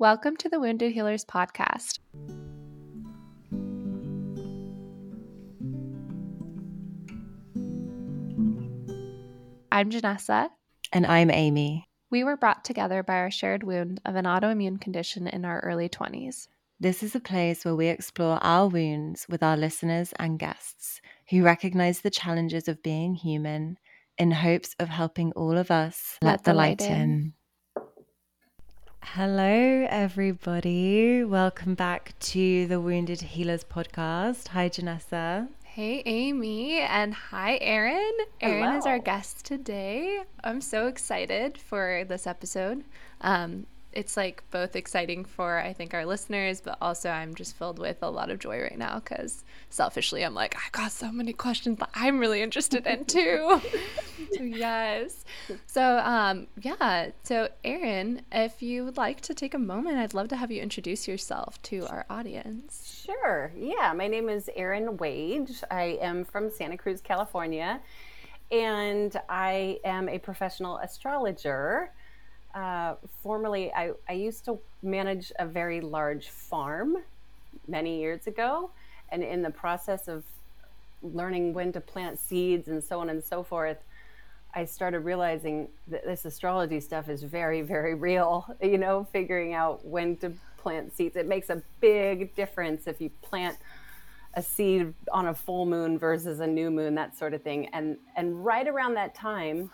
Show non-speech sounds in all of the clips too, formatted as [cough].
Welcome to the Wounded Healers podcast. I'm Janessa. And I'm Amy. We were brought together by our shared wound of an autoimmune condition in our early 20s. This is a place where we explore our wounds with our listeners and guests who recognize the challenges of being human in hopes of helping all of us let, let the, light, in. in. Hello, everybody. Welcome back to the Wounded Healers podcast. Hi, Janessa. Hey, Amy, and hi, Erin. Erin is our guest today. I'm so excited for this episode. Um, it's like both exciting for I think our listeners, but also I'm just filled with a lot of joy right now because selfishly I'm like I got so many questions that I'm really interested in [laughs] too. so yes. So um yeah. So Erin, if you would like to take a moment, I'd love to have you introduce yourself to our audience. Sure. Yeah. My name is Erin Waage. I am from Santa Cruz, California, and I am a professional astrologer uh, formerly, I, I used to manage a very large farm many years ago. And in the process of learning when to plant seeds and so on and so forth, I started realizing that this astrology stuff is very, very real. [laughs] You know, figuring out when to plant seeds. It makes a big difference if you plant a seed on a full moon versus a new moon, that sort of thing. And and right around that time,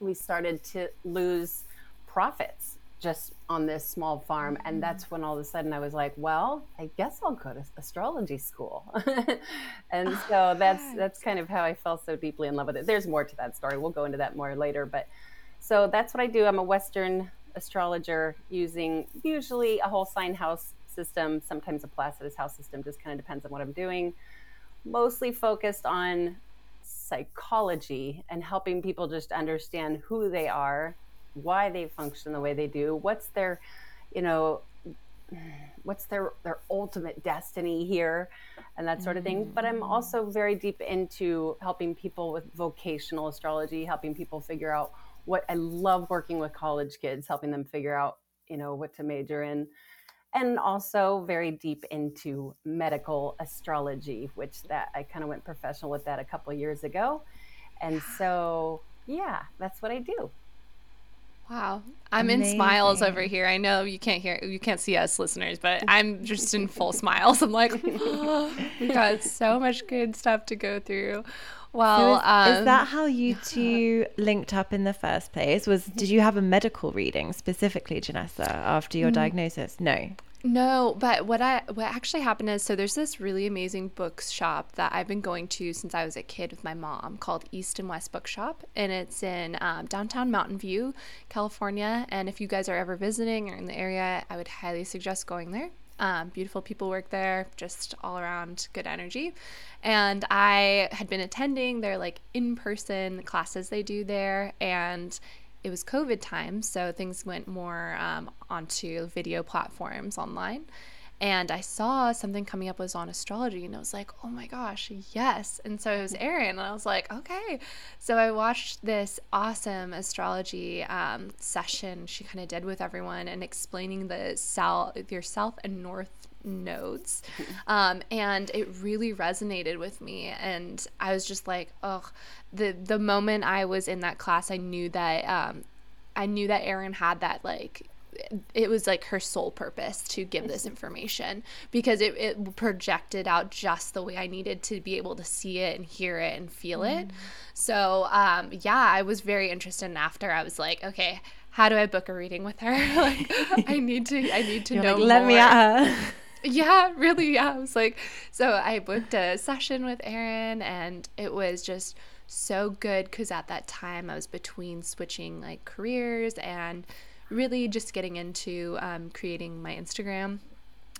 we started to lose profits just on this small farm. And mm-hmm. that's when all of a sudden i was like well i guess i'll go to astrology school. [laughs] And so that's that's kind of how i fell so deeply in love with it. There's more to that story. We'll go into that more later. But so that's what i do. I'm a western astrologer using usually a whole sign house system sometimes a placidus house system. Just kind of depends on what i'm doing. Mostly focused on psychology and helping people just understand who they are, why they function the way they do, what's their, you know, what's their their ultimate destiny here and that sort of thing. But i'm mm. also very deep into helping people with vocational astrology helping people figure out what i love working with college kids helping them figure out you know what to major in. And also very deep into medical astrology, which that I kind of went professional with that a couple years ago. And so, yeah, that's what I do. Wow. I'm Amazing. in smiles over here. I know you can't hear you can't see us listeners, but [laughs] I'm just in full smiles. I'm like, oh, [gasps] we got [laughs] so much good stuff to go through. Well, so is, um, is, that how you [laughs] two linked up in the first place? Was did you have a medical reading specifically, Janessa, after your mm. diagnosis? No. No, but what I what actually happened is so there's this really amazing bookshop that I've been going to since I was a kid with my mom called East and West Bookshop, and it's in um, downtown Mountain View, California. And if you guys are ever visiting or in the area, I would highly suggest going there. Um, beautiful people work there, just all around good energy. And I had been attending their like in person classes they do there, and it was COVID time, so things went more um, onto video platforms online. And I saw something coming up was on astrology, and I was like, oh my gosh, yes. And so it was Erin, and I was like, okay. So I watched this awesome astrology um, session she kind of did with everyone and explaining the south, your south and north nodes. Um, and it really resonated with me. And I was just like, oh, the, the moment I was in that class, I knew that, um, I knew that Erin had that like it was like her sole purpose to give this information because it, it projected out just the way I needed to be able to see it and hear it and feel mm. it. So, um, yeah, I was very interested. And after I was like, okay, how do I book a reading with her? [laughs] like, I need to, I need to You're know. Like, Let me at her. [laughs] yeah, really. Yeah. I was like, so I booked a session with Erin and it was just so good because at that time I was between switching like careers and really just getting into um, creating my Instagram.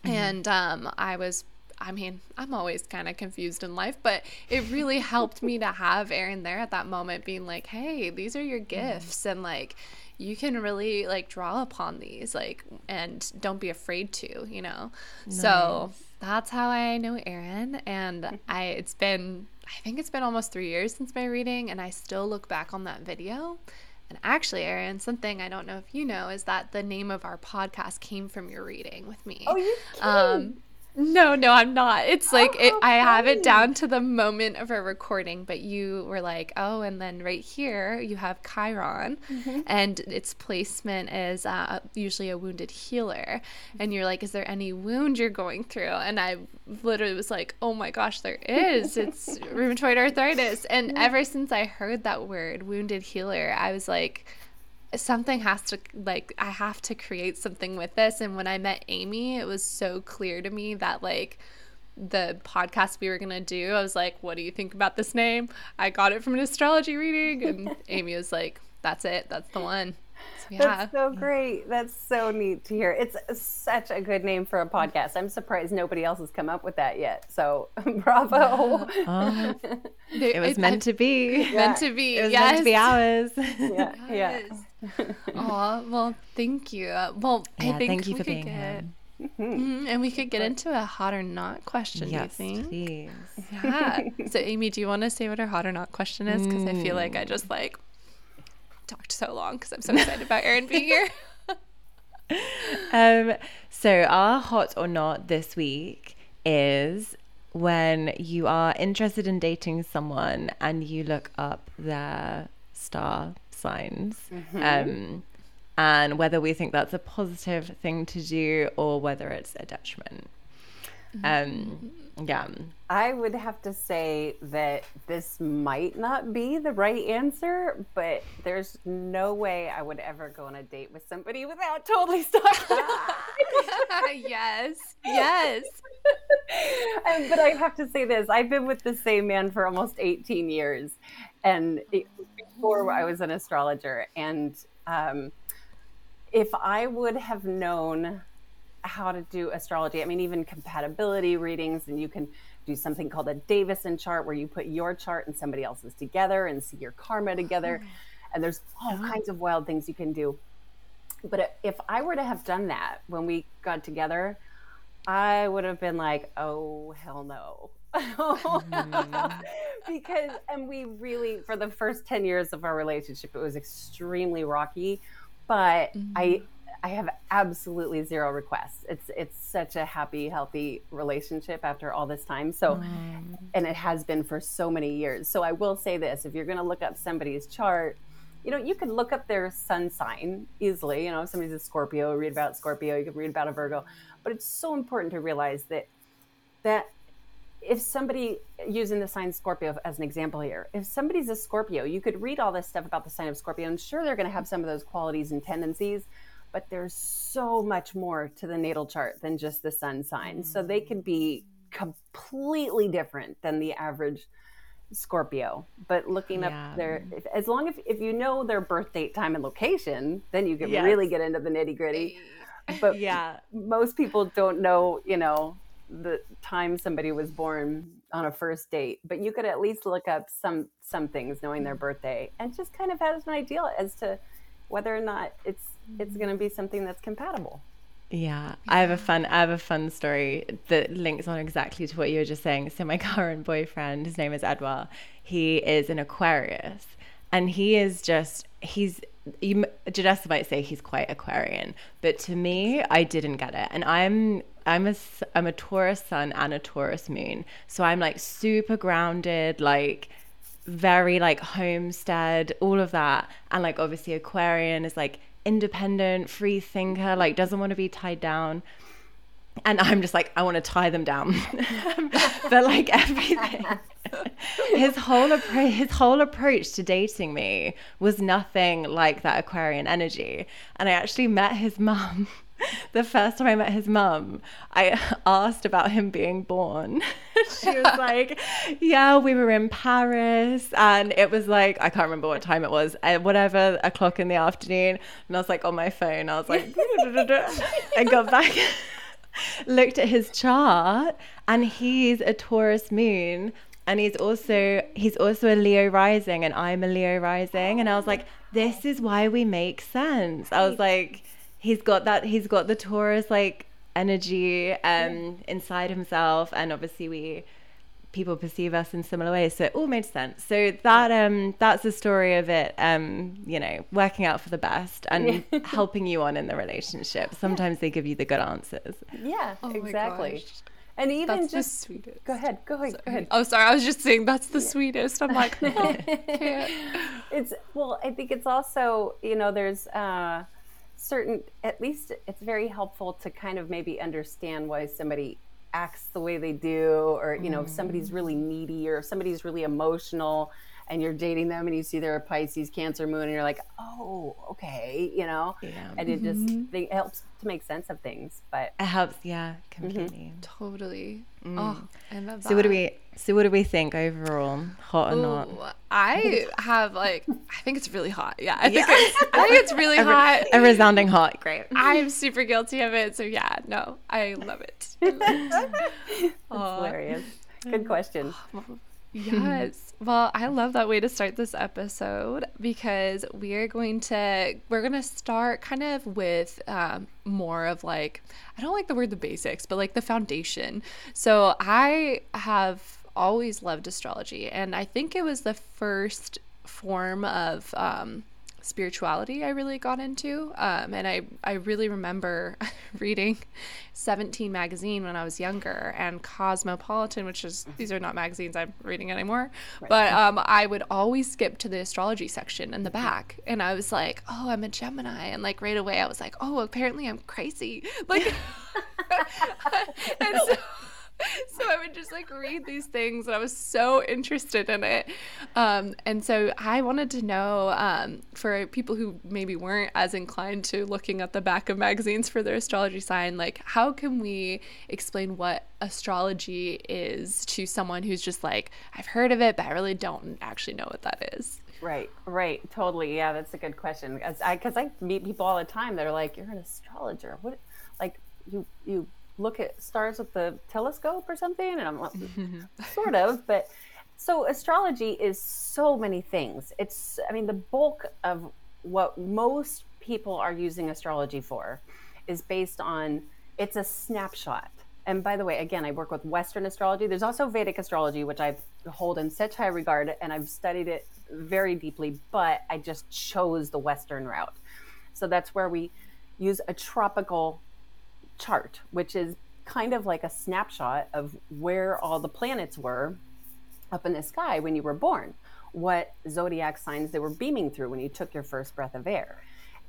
Mm-hmm. And um, I was I mean, I'm always kind of confused in life, but it really helped me to have Erin there at that moment being like, hey, these are your [laughs] mm-hmm. gifts. And like, you can really like draw upon these like and don't be afraid to you know nice. so that's how i know erin and i it's been i think it's been almost three years since my reading and i still look back on that video And actually, Erin, something I don't know if you know is that the name of our podcast came from your reading with me. Oh, you um, no, no, I'm not. It's like oh, it, I have it down to the moment of a recording, but you were like, oh, and then right here you have Chiron, mm-hmm. and its placement is uh, usually a wounded healer. And you're like, is there any wound you're going through? And I literally was like, oh my gosh, there is. It's [laughs] rheumatoid arthritis. And ever since I heard that word, wounded healer, I was like, something has to like I have to create something with this and when I met Amy it was so clear to me that like the podcast we were going to do I was like what do you think about this name I got it from an astrology reading and [laughs] Amy was like that's it that's the one so, yeah. That's so great. That's so neat to hear. It's such a good name for a podcast. I'm surprised nobody else has come up with that yet. So [laughs] bravo. Oh, [laughs] it was meant to be. Yeah. Meant to be. It was yes. meant to be ours. Yeah. Yes. Yeah. [laughs] Oh well, thank you. Well, yeah, I think thank you for being get, here. Mm-hmm. And we could get into a hot or not question. Yes, do you think? please. Yeah. so, Amy, do you want to say what our hot or not question is? Because I feel like I just like talked so long because I'm so excited about Erin being here. [laughs] [laughs] um, so our hot or not this week is when you are interested in dating someone and you look up their star signs. Mm-hmm. Um, and whether we think that's a positive thing to do or whether it's a detriment. Um, yeah. I would have to say that this might not be the right answer, but there's no way I would ever go on a date with somebody without totally stalking. [laughs] yes, yes. [laughs] um, but I have to say this: I've been with the same man for almost 18 years, and it, before I was an astrologer, and um, if I would have known how to do astrology. I mean, even compatibility readings, and you can do something called a Davison chart where you put your chart and somebody else's together and see your karma together. Oh. And there's all oh. kinds of wild things you can do. But if I were to have done that when we got together, I would have been like, oh, hell no. [laughs] because, and we really, for the first 10 years of our relationship, it was extremely rocky. But mm. I, I have absolutely zero requests. It's it's such a happy, healthy relationship after all this time. So, mm. and it has been for so many years. So I will say this: if you're going to look up somebody's chart, you know you can look up their sun sign easily. You know, if somebody's a Scorpio, read about Scorpio. You can read about a Virgo, but it's so important to realize that that if somebody using the sign Scorpio as an example here, if somebody's a Scorpio, you could read all this stuff about the sign of Scorpio. I'm sure they're going to have some of those qualities and tendencies but there's so much more to the natal chart than just the sun sign. Mm-hmm. So they mm. could be completely different than the average Scorpio. But looking yeah. up their, if, as long as if you know their birth date, time, and location, then you can yes. really get into the nitty gritty. But yeah, most people don't know, you know, the time somebody was born on a first date. But you could at least look up some some things, knowing their birthday, and just kind of has an idea as to whether or not it's it's going to be something that's compatible. Yeah, I have a fun I have a fun story that links on exactly to what you were just saying. So my [laughs] current boyfriend, his name is Edward. He is an Aquarius, and he is just he's you Janessa might say he's quite Aquarian, but to me, I didn't get it. And I'm I'm a I'm a Taurus sun and a Taurus moon, so I'm like super grounded, like very like homestead, all of that, and like obviously Aquarian is like independent, free thinker, like doesn't want to be tied down. And I'm just like, I want to tie them down. [laughs] but like everything, [laughs] his whole approach, his whole approach to dating me was nothing like that Aquarian energy. And I actually met his mum [laughs] [laughs] the first time I met his mum, I [laughs] asked about him being born. [laughs] she was like, Yeah, we were in Paris. And it was like, I can't remember what time it was, uh, whatever, o'clock in the afternoon. And I was like on my phone, I was like, I got back, looked at his chart, and he's a Taurus moon. And he's also he's also a Leo rising, and I'm a Leo rising, and I was like, this is why we make sense. I was like, he's got that he's got the Taurus like energy um inside himself and obviously we people perceive us in similar ways. So it all made sense. So that um that's the story of it. Um, you know, working out for the best and [laughs] helping you on in the relationship. Sometimes they give you the good answers. Yeah, Oh exactly. And even That's just the sweetest. go ahead, go ahead, go ahead. Oh, sorry. I was just saying that's the sweetest. I'm like, oh, [laughs] [laughs] can't. it's well i think it's also you know there's uh certain at least it's very helpful to kind of maybe understand why somebody acts the way they do or you know if somebody's mm-hmm. really needy or if somebody's really emotional and you're dating them and you see they're a pisces cancer moon and you're like oh okay you know Yeah. and it just mm-hmm. it helps to make sense of things but It helps, yeah, mm-hmm. completely. Totally. Mm. Oh, I love that. So what do we so what do we think overall? Hot or not? I have like I think it's really hot. Yeah, I think it's, I think it's really [laughs] hot. A resounding hot. Great. I'm super guilty of it. So yeah, no, I love it. [laughs] It's hilarious good question [sighs] Yes. Well, I love that way to start this episode because we are going to we're going to start kind of with um, more of like I don't like the word the basics, but like the foundation. So I have always loved astrology, and I think it was the first form of um, spirituality I really got into. Um, and I, I really remember [laughs] reading 17 magazine when I was younger and Cosmopolitan, which is, these are not magazines I'm reading anymore. But um, I would always skip to the astrology section in the back. And I was like, oh, I'm a Gemini. And like right away I was like, oh, apparently I'm crazy. [laughs] Like, [laughs] and so, [laughs] so I would just like read these things and I was so interested in it. Um, and so I wanted to know um, for people who maybe weren't as inclined to looking at the back of magazines for their astrology sign, like how can we explain what astrology is to someone who's just like, I've heard of it, but I really don't actually know what that is. Right, right, totally. Yeah, that's a good question. As I, because I meet people all the time that are like, "You're an astrologer. What? Like, you you look at stars with the telescope or something?" And I'm like, [laughs] sort of, but so astrology is so many things. It's, I mean, the bulk of what most people are using astrology for is based on it's a snapshot. And by the way, again, I work with Western astrology. There's also Vedic astrology, which I hold in such high regard, and I've studied it very deeply, but I just chose the Western route. So that's where we use a tropical chart, which is kind of like a snapshot of where all the planets were up in the sky when you were born, what zodiac signs they were beaming through when you took your first breath of air.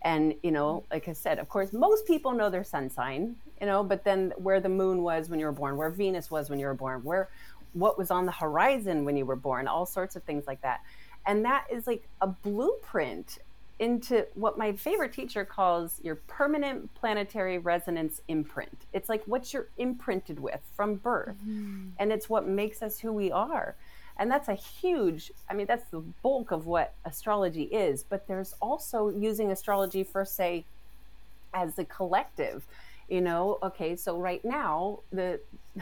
And, you know, like I said, of course, most people know their sun sign, you know, but then where the moon was when you were born, where Venus was when you were born, where what was on the horizon when you were born, all sorts of things like that. And that is like a blueprint into what my favorite teacher calls your permanent planetary resonance imprint. It's like what you're imprinted with from birth. Mm-hmm. And it's what makes us who we are. And that's a huge, I mean, that's the bulk of what astrology is. But there's also using astrology for, say, as a collective. You know, okay, so right now, the. [laughs]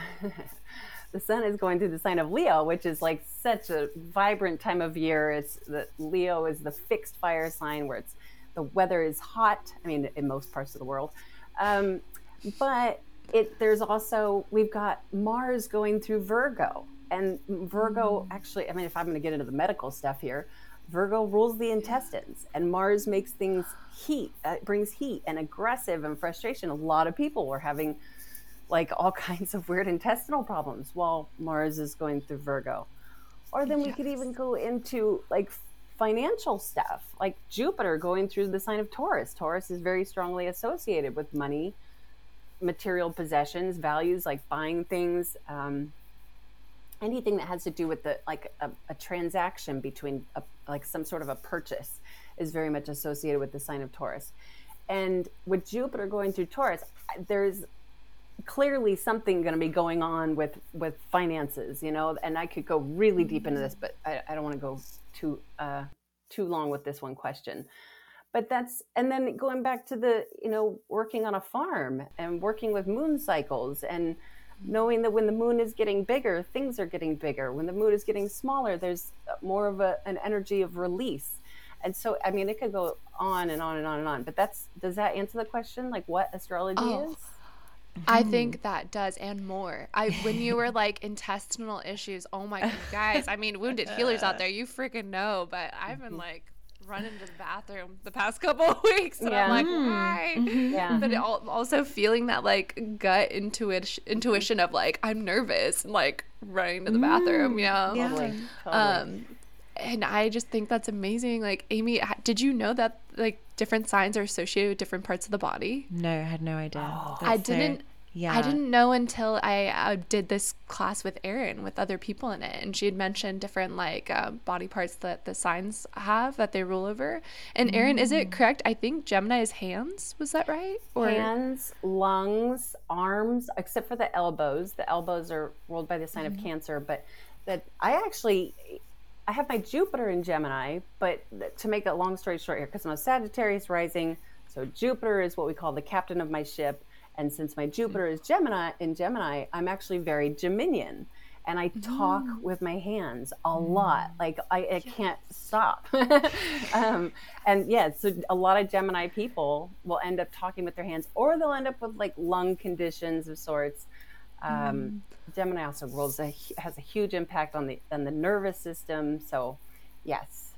the sun is going through the sign of Leo, which is like such a vibrant time of year. It's the Leo is the fixed fire sign where it's the weather is hot. I mean, in most parts of the world, um, but it there's also we've got Mars going through Virgo, and Virgo actually. I mean, if I'm going to get into the medical stuff here, Virgo rules the intestines, and Mars makes things heat. Uh, brings heat and aggressive and frustration. A lot of people were having like all [laughs] kinds of weird intestinal problems while Mars is going through Virgo. Or then we could even go into like financial stuff, like Jupiter going through the sign of Taurus. Taurus is very strongly associated with money, material possessions, values like buying things, um, anything that has to do with the like a, a transaction between a, like some sort of a purchase is very much associated with the sign of Taurus. And with Jupiter going through Taurus, there's clearly something going to be going on with with finances you know and i could go really deep into this but i, I don't want to go too uh too long with this one question. But that's and then going back to the you know working on a farm and working with moon cycles and knowing that when the moon is getting bigger things are getting bigger. When the moon is getting smaller there's more of a, an energy of release. And so i mean it could go on and on and on and on but that's does that answer the question? Like what astrology Oh. is I mm-hmm. think that does and more. I when you were like intestinal issues, oh my god, guys, I mean wounded healers out there, you freaking know, but I've been mm-hmm. like running to the bathroom the past couple of [laughs] weeks and Yeah. I'm like, mm-hmm. why? Yeah. But it also feeling that like gut intuition intuition of like I'm nervous and like running to the bathroom, mm. you know. Yeah. Totally. Um, totally. Um, and I just think that's amazing. Like, Amy, did you know that like different signs are associated with different parts of the body? No, I had no idea. Oh. I didn't. yeah. I didn't know until I uh, did this class with Erin with other people in it, and she had mentioned different like uh, body parts that the signs have that they rule over. And Erin, is Mm. it correct? I think Gemini's hands. Was that right? Or hands, lungs, arms, except for the elbows. The elbows are ruled by the sign Mm-hmm. of Cancer, but that I actually I have my Jupiter in Gemini, but to make a long story short here, because I'm a Sagittarius rising, so Jupiter is what we call the captain of my ship, and since my Jupiter is Gemini in Gemini, I'm actually very Geminian. And I talk Mm. with my hands a lot. Like I, I can't stop. [laughs] um, and yeah, so a lot of Gemini people will end up talking with their hands, or they'll end up with like lung conditions of sorts. Um, Gemini also rules a, has a huge impact on the on the nervous system. So, yes,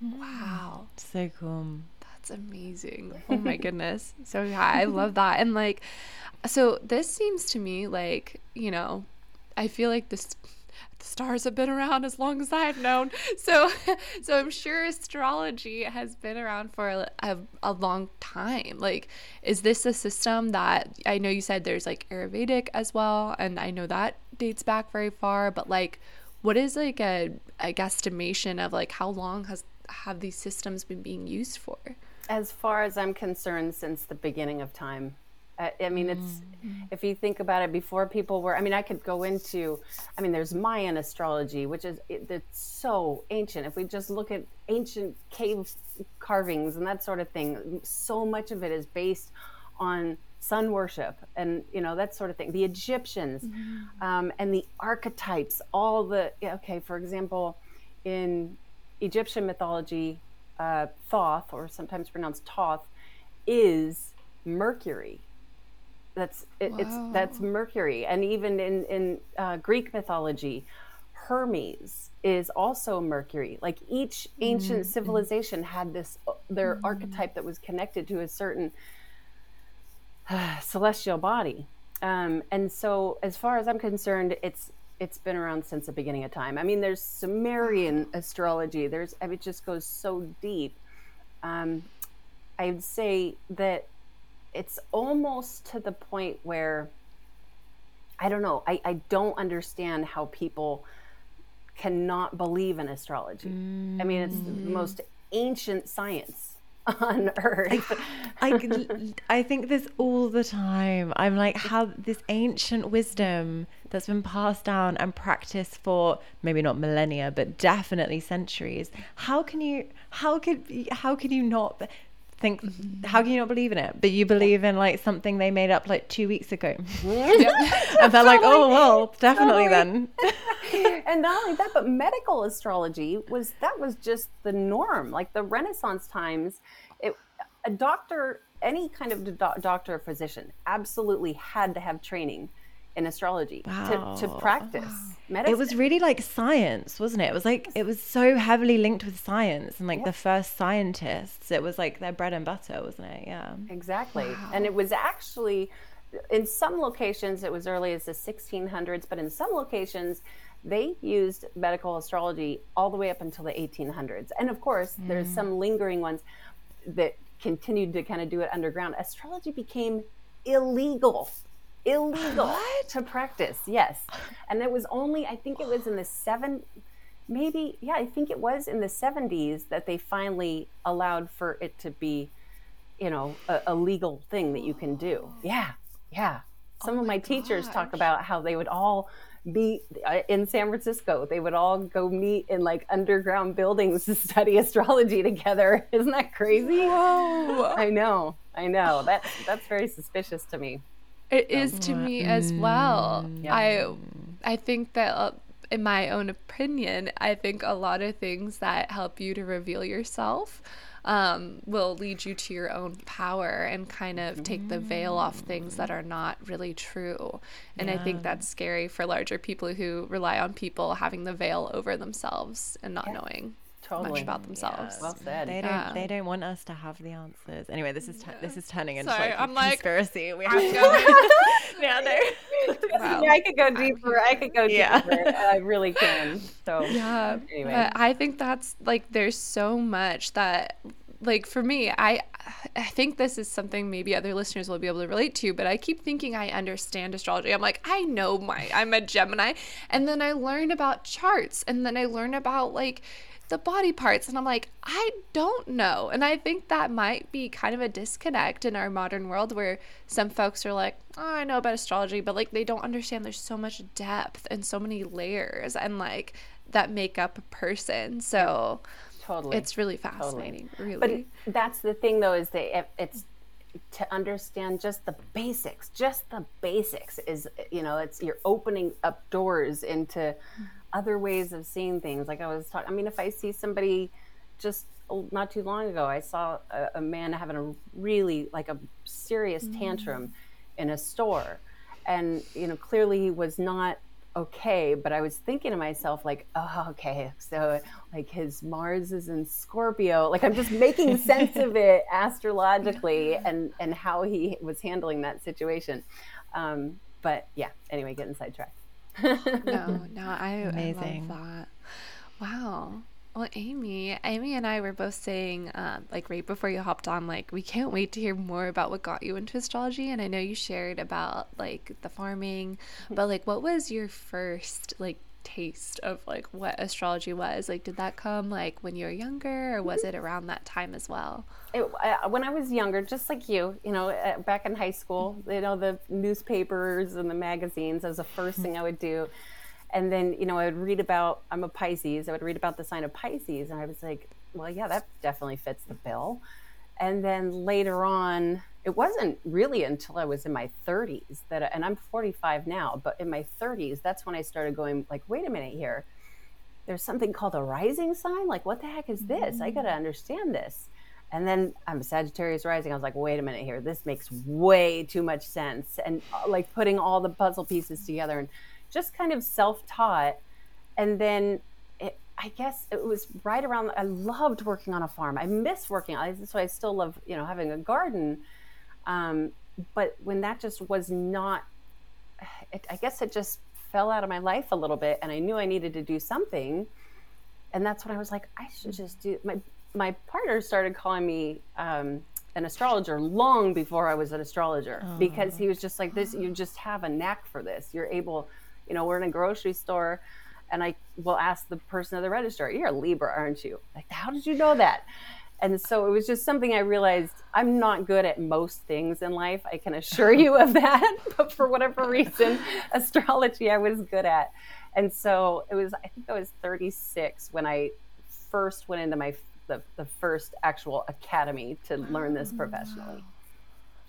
wow, So cool. that's amazing. Oh my goodness. [laughs] So yeah, I love that. And like, so this seems to me like you know, I feel like this. The stars have been around as long as I've known, [laughs] so so I'm sure astrology has been around for a, a, a long time. Like, is this a system that I know you said there's like Ayurvedic as well, and I know that dates back very far. But like, what is like a, a guesstimation of like how long has have these systems been being used for? as far as I'm concerned, since the beginning of time. Uh, I mean, it's if you think about it, before people were. I mean, I could go into. I mean, there's Mayan astrology, which is it, it's so ancient. If we just look at ancient cave carvings and that sort of thing, so much of it is based on sun worship and you know that sort of thing. The Egyptians um, and the archetypes, all the okay. For example, in Egyptian mythology, uh, Thoth, or sometimes pronounced Toth, is Mercury. That's it, it's that's Mercury, and even in in uh, Greek mythology, Hermes is also Mercury. Like each ancient civilization had this uh, their archetype that was connected to a certain uh, [sighs] celestial body. Um, and so, as far as I'm concerned, it's it's been around since the beginning of time. I mean, there's Sumerian astrology. There's I mean, it just goes so deep. Um, I'd say that it's almost to the point where I don't know. I, I don't understand how people cannot believe in astrology. I mean, it's the mm. most ancient science [laughs] on earth. I, I think this all the time. I'm like, how this ancient wisdom that's been passed down and practiced for maybe not millennia, but definitely centuries. How can you? How could? How can you not think? Mm-hmm. How can you not believe in it? But you believe in like something they made up like two weeks ago, [laughs] [laughs] and they're like, oh well, definitely then. [laughs] and not only that, but medical astrology was that was just the norm. Like the Renaissance times, it, a doctor, any kind of do- doctor or physician, absolutely had to have training in astrology to, to Wow. Oh, practice medicine. It was really like science, wasn't it? It was like it was so heavily linked with science and like the first scientists. It was like their bread and butter, wasn't it? Yeah. Exactly. And it was actually, in some locations, it was early as the 1600s, but in some locations, they used medical astrology all the way up until the 1800s. And of course, there's mm. some lingering ones that continued to kind of do it underground. Astrology became illegal. Illegal to practice, yes. And it was only, I think it was in the seven, maybe, yeah, I think it was in the 70s that they finally allowed for it to be you know, a, a legal thing that you can do. Yeah, yeah. Some of my, teachers talk about how they would all be uh, in San Francisco. They would all go meet in like underground buildings to study astrology together. [laughs] Isn't that crazy? Whoa. I know, I know. That that's very suspicious to me. It is to me as well. Yeah. I I think that uh, in my own opinion, I think a lot of things that help you to reveal yourself um, will lead you to your own power and kind of take the veil off things that are not really true. And I think that's scary for larger people who rely on people having the veil over themselves and not knowing Totally. much about themselves. Well said. They don't. Yeah. They don't want us to have the answers. Anyway, this is tu- this is turning into Sorry, like I'm a like- conspiracy. We have to. go [laughs] [laughs] yeah, no. [laughs] Wow. Yeah, I could go deeper. I could go Yeah. deeper. I really can. So Yeah. Anyway. But I think that's like there's so much that like for me, I I think this is something maybe other listeners will be able to relate to, but I keep thinking I understand astrology. I'm like, I know my I'm a Gemini. And then I learn about charts and then I learn about like the body parts and I'm like, I don't know. And I think that might be kind of a disconnect in our modern world where some folks are like, oh, I know about astrology, but like they don't understand there's so much depth and so many layers and like that make up a person. So totally. it's really fascinating, really. But that's the thing, though, is that it's to understand just the basics. Just the basics is, you know, it's you're opening up doors into other ways of seeing things. Like I was talking. I mean, if I see somebody just not too long ago, I saw a, a man having a really like a serious tantrum in a store, and you know, clearly he was not okay but i was thinking to myself like oh okay so like his mars is in scorpio. Like i'm just making sense of [laughs] it astrologically and and how he was handling that situation. Um but yeah anyway getting sidetracked no, no, [laughs] I, Amazing. I love that. Wow. Well, Amy, Amy and I were both saying, um, like right before you hopped on, like we can't wait to hear more about what got you into astrology. And I know you shared about like the farming, [laughs] but like, what was your first like taste of like what astrology was? Like, did that come like when you were younger, or was it around that time as well? it, uh, when I was younger, just like you, you know, uh, back in high school, you know, the newspapers and the magazines was the first thing I would do. And then, you know, I would read about, I'm a Pisces, I would read about the sign of Pisces, and I was like, well, yeah, that definitely fits the bill. And then later on, it wasn't really until I was in my 30s that, and I'm 45 now, but in my 30s, that's when I started going, like, wait a minute here. There's something called a rising sign. Like, what the heck is this? I got to understand this. And then I'm a Sagittarius rising. I was like, wait a minute here. This makes way too much sense. And uh, like putting all the puzzle pieces together and just kind of self taught. And then I guess it was right around, I loved working on a farm. I miss working. I, that's why I still love, you know, having a garden. Um, but when that just was not, it, I guess it just fell out of my life a little bit. And I knew I needed to do something. And that's when I was like, I should just do my my partner started calling me um, an astrologer long before I was an astrologer because he was just like this. You just have a knack for this. You're able, you know, we're in a grocery store, and I will ask the person at the register, "You're a Libra, aren't you?" Like, how did you know that? And so it was just something I realized I'm not good at most things in life. I can assure you of [laughs] that. But for whatever reason, astrology I was good at. And so it was, I think I was 36 when I first went into my the, the first actual academy to learn this professionally.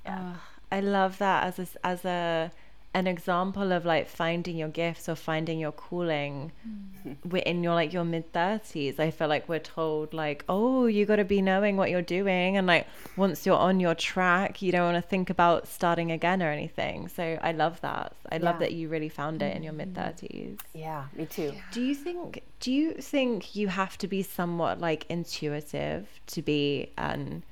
Oh, I love that as a, as a an example of like finding your gifts or finding your calling hmm. wi- in your like your mid 30s i feel like we're told like oh you got to be knowing what you're doing and like once you're on your track you don't want to think about starting again or anything. So i love that. I love Yeah. that you really found it in your mm-hmm. mid 30s Yeah, me too. do you think do you think you have to be somewhat like intuitive to be an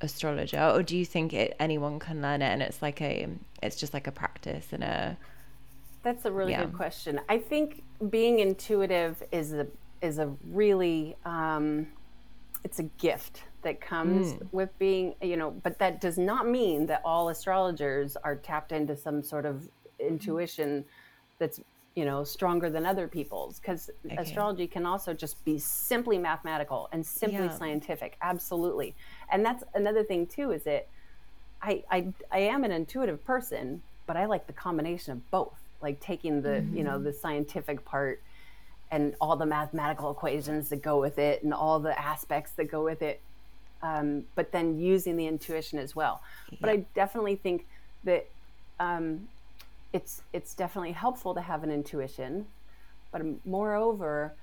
astrologer or do you think it, anyone can learn it and it's like a it's just like a practice and a That's a really Yeah. good question. I think being intuitive is a is a really um, it's a gift that comes with being you know, but that does not mean that all astrologers are tapped into some sort of intuition that's you know stronger than other people's because astrology can also just be simply mathematical and simply Yeah. scientific absolutely and that's another thing too is that I, I I am an intuitive person, but I like the combination of both, like taking the you know the scientific part and all the mathematical equations that go with it and all the aspects that go with it, um, but then using the intuition as well. But I definitely think that um, it's it's definitely helpful to have an intuition, but moreover,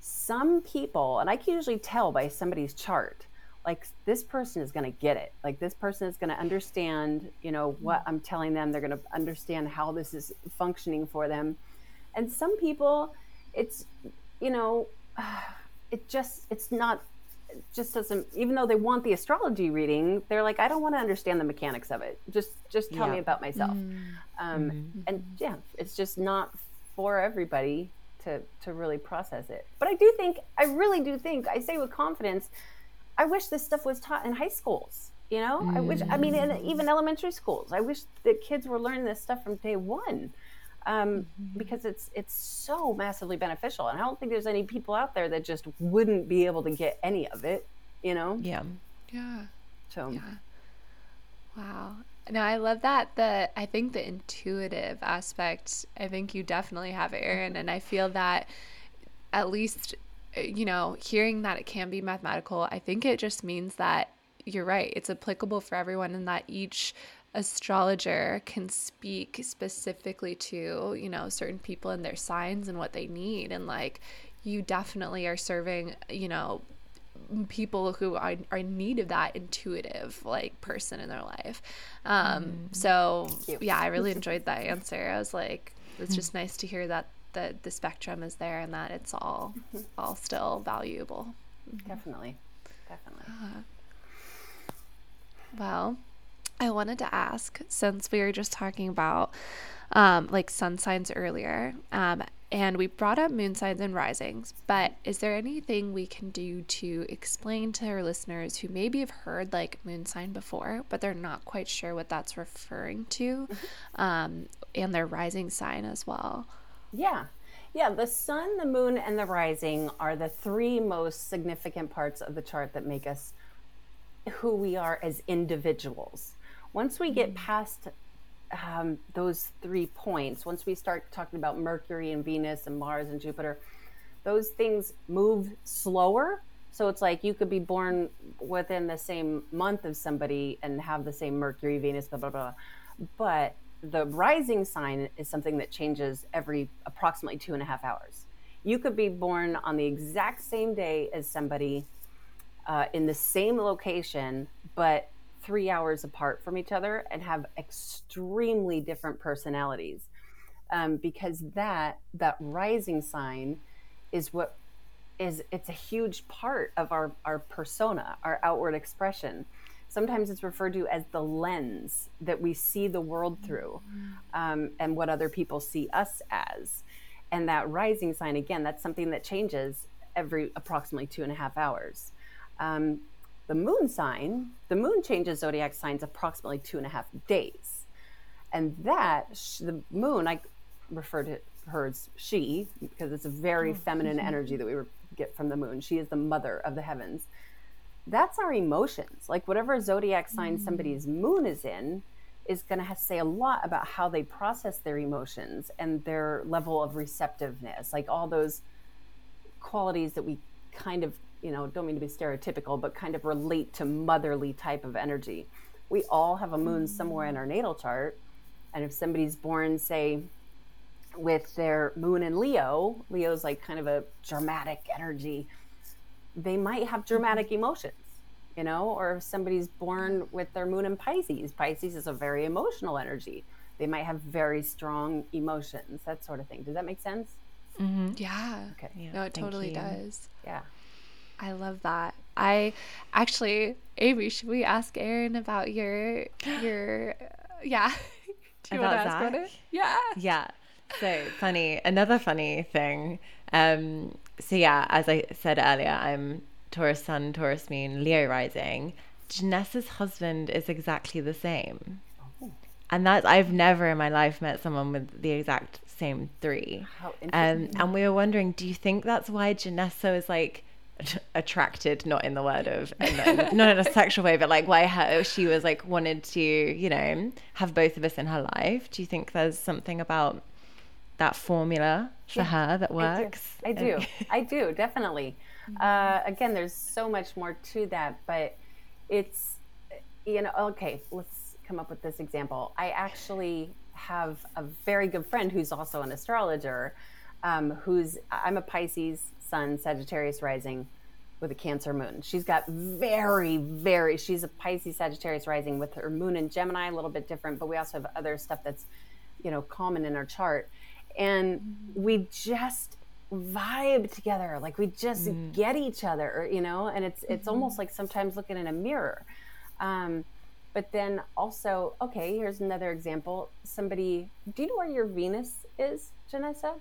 some people, and I can usually tell by somebody's chart like this person is going to get it like this person is going to understand you know what i'm telling them they're going to understand how this is functioning for them and some people it's you know [sighs] it just it's not it just doesn't even though they want the astrology reading they're like i don't want to understand the mechanics of it just just tell yeah. me about myself mm. um, mm-hmm. and yeah it's just not for everybody to to really process it but i do think i really do think i say with confidence I wish this stuff was taught in high schools. You know, mm. I wish. I mean, in, even elementary schools. I wish the kids were learning this stuff from day one, um, mm-hmm. because it's it's so massively beneficial. And I don't think there's any people out there that just wouldn't be able to get any of it. You know? Yeah. Yeah. So. Yeah. Wow. No, I love that. The I think the intuitive aspect. I think you definitely have, Erin, and I feel that at least you know, hearing that it can be mathematical, I think it just means that you're right. It's applicable for everyone and that each astrologer can speak specifically to, you know, certain people and their signs and what they need. And like, you definitely are serving, you know, people who are, are in need of that intuitive like person in their life. Um, mm. So yeah, I really [laughs] enjoyed that answer. I was like, it's just nice to hear that the the spectrum is there and that it's all mm-hmm. all still valuable. Mm-hmm. Definitely, definitely. Uh, [sighs] well, I wanted to ask since we were just talking about um, like sun signs earlier, um, and we brought up moon signs and risings, but is there anything we can do to explain to our listeners who maybe have heard like moon sign before, but they're not quite sure what that's referring to, mm-hmm. um, and their rising sign as well? Yeah. Yeah, the sun, the moon, and the rising are the three most significant parts of the chart that make us who we are as individuals. Once we get mm. past um, those three points, once we start talking about Mercury and Venus and Mars and Jupiter, those things move slower. So it's like you could be born within the same month of somebody and have the same Mercury, Venus, blah, blah, blah. But the rising sign is something that changes every approximately two and a half hours. You could be born on the exact same day as somebody uh, in the same location, but three hours apart from each other and have extremely different personalities. Um, because that that rising sign is what is it's a huge part of our our persona, our outward expression sometimes it's referred to as the lens that we see the world through um, and what other people see us as. And that rising sign, again, that's something that changes every approximately two and a half hours. Um, the moon sign, the moon changes zodiac signs approximately two and a half days. And that, the moon, I refer to her as she because it's a very oh, feminine [laughs] energy that we get from the moon. She is the mother of the heavens that's our emotions. Like whatever zodiac sign mm. somebody's moon is in is going to say a lot about how they process their emotions and their level of receptiveness. Like all those qualities that we kind of, you know, don't mean to be stereotypical, but kind of relate to motherly type of energy. We all have a moon somewhere in our natal chart. And if somebody's born, say, with their moon in Leo, Leo's like kind of a dramatic energy they might have dramatic emotions, you know, or if somebody's born with their moon in Pisces, Pisces is a very emotional energy. They might have very strong emotions, that sort of thing. Does that make sense? Mm-hmm. Yeah. Okay. Yeah, no, it totally you. does. Yeah. I love that. I actually, Amy, should we ask Erin about your your yeah? [laughs] Do you about want to ask about it? Yeah. Yeah. So funny. Another funny thing. Um, so yeah, as I said earlier, I'm Taurus Sun, Taurus Moon, Leo rising. Janessa's husband is exactly the same. Oh. And that's I've never in my life met someone with the exact same three. How interesting. Um, and we were wondering, do you think that's why Janessa is like [laughs] attracted, not in the word of [laughs] not in a sexual way, but like why her, she was like wanted to, you know, have both of us in her life? Do you think there's something about that formula for yeah, her that [laughs] works? I do. I do, [laughs] I do definitely. Uh, again, there's so much more to that, but it's, you know, okay, let's come up with this example. I actually have a very good friend who's also an astrologer, um, who's, I'm a Pisces sun, Sagittarius rising. with a Cancer moon. She's got very, very, she's a Pisces Sagittarius rising with her moon in Gemini, a little bit different, but we also have other stuff that's, you know, common in our chart. And we just vibe together. Like we just mm. get each other, you know, and it's, it's mm-hmm. almost like sometimes looking in a mirror. Um, but then also, okay, here's another example. Somebody, do you know where your Venus is, Janessa?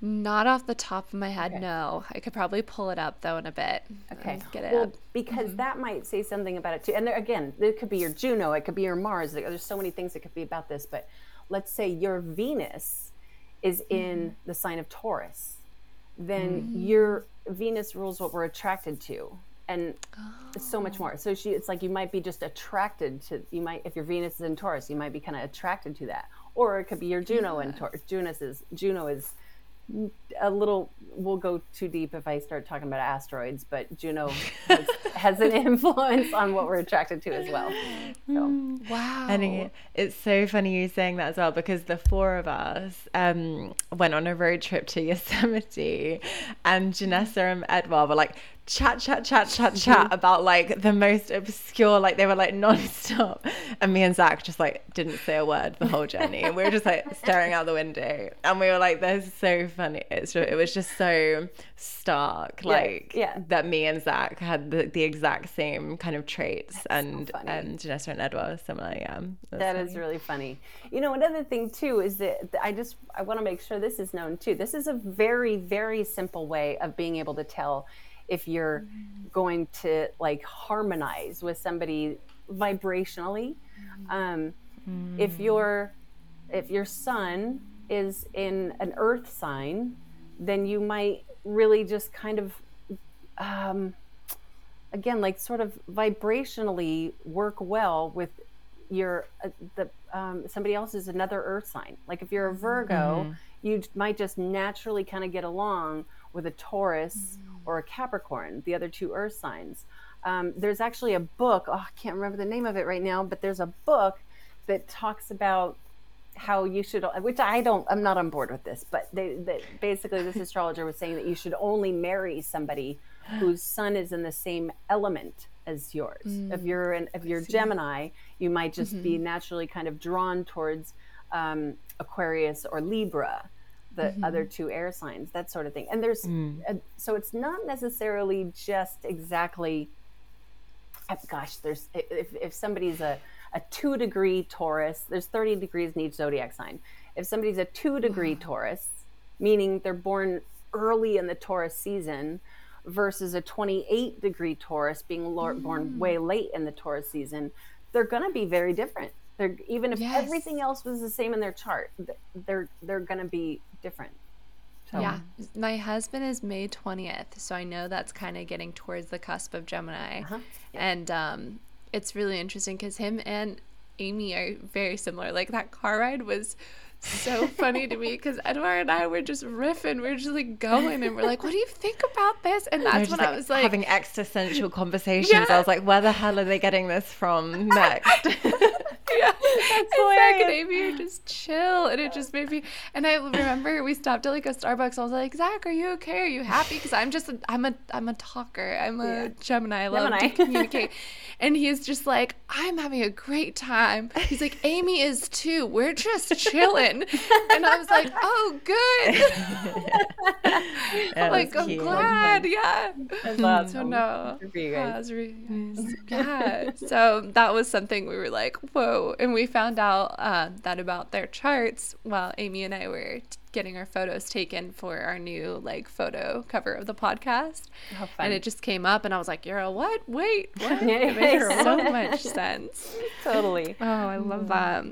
Not off the top of my head, okay. no. I could probably pull it up though in a bit. Okay, get it well, up. because mm-hmm. that might say something about it too. And there, again, it could be your Juno, it could be your Mars. There's so many things that could be about this. But let's say your Venus is in mm-hmm. the sign of Taurus, then mm-hmm. your Venus rules what we're attracted to and oh. so much more. So she, it's like you might be just attracted to. You might, if your Venus is in Taurus, you might be kind of attracted to that, or it could be your Juno yeah. in Taurus. Juno is Juno is a little we'll go too deep if I start talking about asteroids, but Juno [laughs] has, has an influence on what we're attracted to as well. So. Wow. And it's so funny you saying that as well because the four of us um, went on a road trip to [laughs] Yosemite and Janessa and Edward were like, chat, chat, chat, chat, mm-hmm. chat about like the most obscure, like they were like [laughs] non-stop. And me and Zach just like didn't say a word the whole journey. And we were just like [laughs] staring out the window. And we were like, "This is so funny. It's just, it was just so stark, like yeah, yeah. that me and Zach had the, the exact same kind of traits That's and so and Janessa and Edward are similar. Yeah. That is really funny. You know, another thing too is that I just I want to make sure this is known too. This is a very, very simple way of being able to tell if you're mm-hmm. going to like harmonize with somebody vibrationally. Um, mm. If your if your sun is in an earth sign, then you might really just kind of um, again like sort of vibrationally work well with your uh, the um, somebody else is another earth sign like if you're a virgo mm. you might just naturally kind of get along with a taurus mm or a Capricorn, the other two earth signs. Um, there's actually a book, oh, I can't remember the name of it right now, but there's a book that talks about how you should, which I don't, I'm not on board with this, but they, they, basically this astrologer was saying that you should only marry somebody whose sun is in the same element as yours. Mm, if you're an, if you're Gemini, you might just mm-hmm. be naturally kind of drawn towards um, Aquarius or Libra the mm-hmm. other two air signs, that sort of thing. And there's, mm. a, so it's not necessarily just exactly, uh, gosh, there's, if, if somebody's a, a two degree Taurus, there's 30 degrees in each zodiac sign. If somebody's a two degree Taurus, meaning they're born early in the Taurus season, versus a 28 degree Taurus being mm. born way late in the Taurus season, they're going to be very different. They're even if yes. everything else was the same in their chart, they're they're going to be different. So. Yeah, my husband is May twentieth, so I know that's kind of getting towards the cusp of Gemini, uh-huh. yeah. and um, it's really interesting because him and Amy are very similar. Like that car ride was so funny to me because Edward and I were just riffing, we are just like going, and we're like, "What do you think about this?" And that's when like I was like having existential conversations. Yeah. I was like, "Where the hell are they getting this from next?" [laughs] [laughs] yeah, that's Zach and Amy are just chill, and it just made me. And I remember we stopped at like a Starbucks. I was like, Zach, are you okay? Are you happy? Because I'm just, a, I'm a, I'm a talker. I'm a yeah. Gemini. I love Gemini. to communicate. [laughs] and he's just like, I'm having a great time. He's like, Amy is too. We're just chilling. and I was like, [laughs] oh, good. like, I'm cute. glad. Yeah. That's so no, that was really nice. Yeah. So that was something we were like, whoa and we found out uh, that about their charts while Amy and I were t- getting our photos taken for our new like photo cover of the podcast. And it just came up, and I was like, "You're a what? Wait, [laughs] what?" it makes so much sense. [laughs] Totally. Oh, I love that.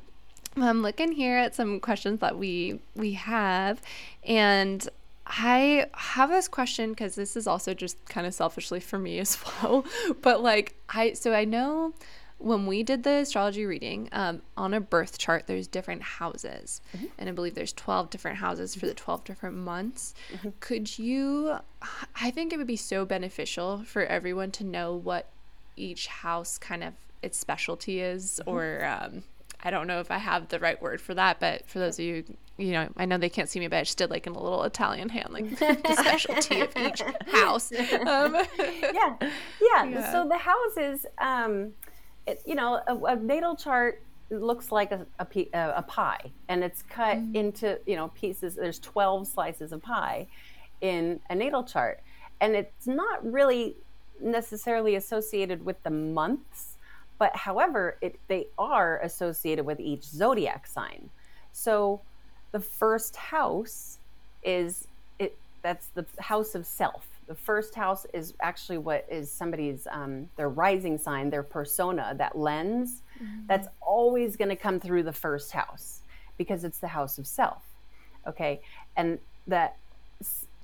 I'm looking here at some questions that we we have, and I have this question because this is also just kind of selfishly for me as [laughs] well. But like I so I know when we did the astrology reading um, on a birth chart there's different houses mm-hmm. and i believe there's 12 different houses for the 12 different months mm-hmm. could you i think it would be so beneficial for everyone to know what each house kind of its specialty is mm-hmm. or um, I don't know if I have the right word for that, but for those of you, you know, I know they can't see me, but I just did like in a little Italian hand, like [laughs] the specialty of each [laughs] house. Um, yeah. [laughs] yeah. yeah. So the houses, um, it, you know, a, a, natal chart looks like a, a, a pie and it's cut mm. into, you know, pieces. There's 12 slices of pie in a natal chart. And it's not really necessarily associated with the months, but however, it, they are associated with each zodiac sign. So the first house is it that's the house of self. The first house is actually what is somebody's um, their rising sign, their persona, that lens. Mm-hmm. That's always going to come through the first house because it's the house of self. Okay, and that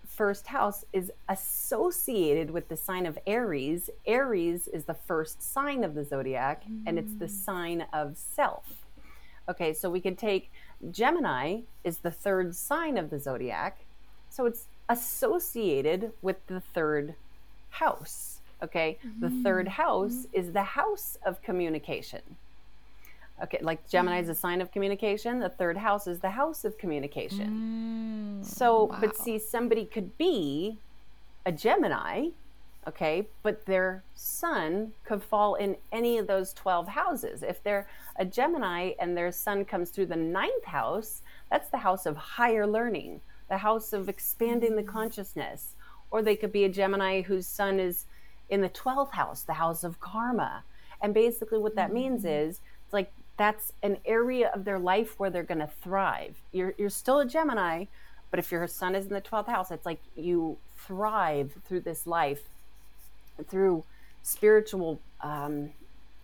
first house is associated with the sign of Aries. Aries is the first sign of the zodiac, mm. and it's the mm. sign of self. Okay, so we could take Gemini is the third sign of the zodiac, so it's associated with the third house. Okay, mm. the third mm. house mm. is the house of communication. Okay, like Gemini is a sign of communication. The third house is the house of communication. Mm, so, wow. but see, somebody could be a Gemini, okay, but their sun could fall in any of those 12 houses. If they're a Gemini and their sun comes through the ninth house, that's the house of higher learning, the house of expanding the consciousness. Or they could be a Gemini whose sun is in the 12th house, the house of karma. And basically, what that means mm. is it's like that's an area of their life where they're going to thrive. You're, you're still a Gemini, but if your sun is in the 12th house, it's like you thrive through this life through spiritual um,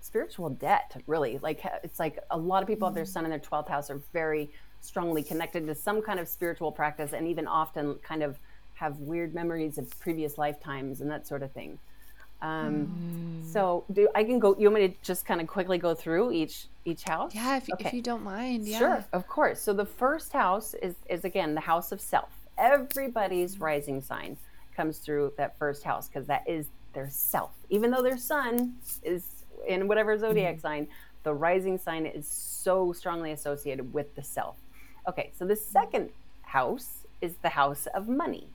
spiritual debt really like it's like a lot of people have their sun in their 12th house are very strongly connected to some kind of spiritual practice and even often kind of have weird memories of previous lifetimes and that sort of thing um, mm. So, do I can go? You want me to just kind of quickly go through each each house? Yeah, if, okay. if you don't mind. Yeah. Sure, of course. So the first house is is again the house of self. Everybody's rising sign comes through that first house because that is their self. Even though their sun is in whatever zodiac mm. sign, the rising sign is so strongly associated with the self. Okay, so the second house is the house of money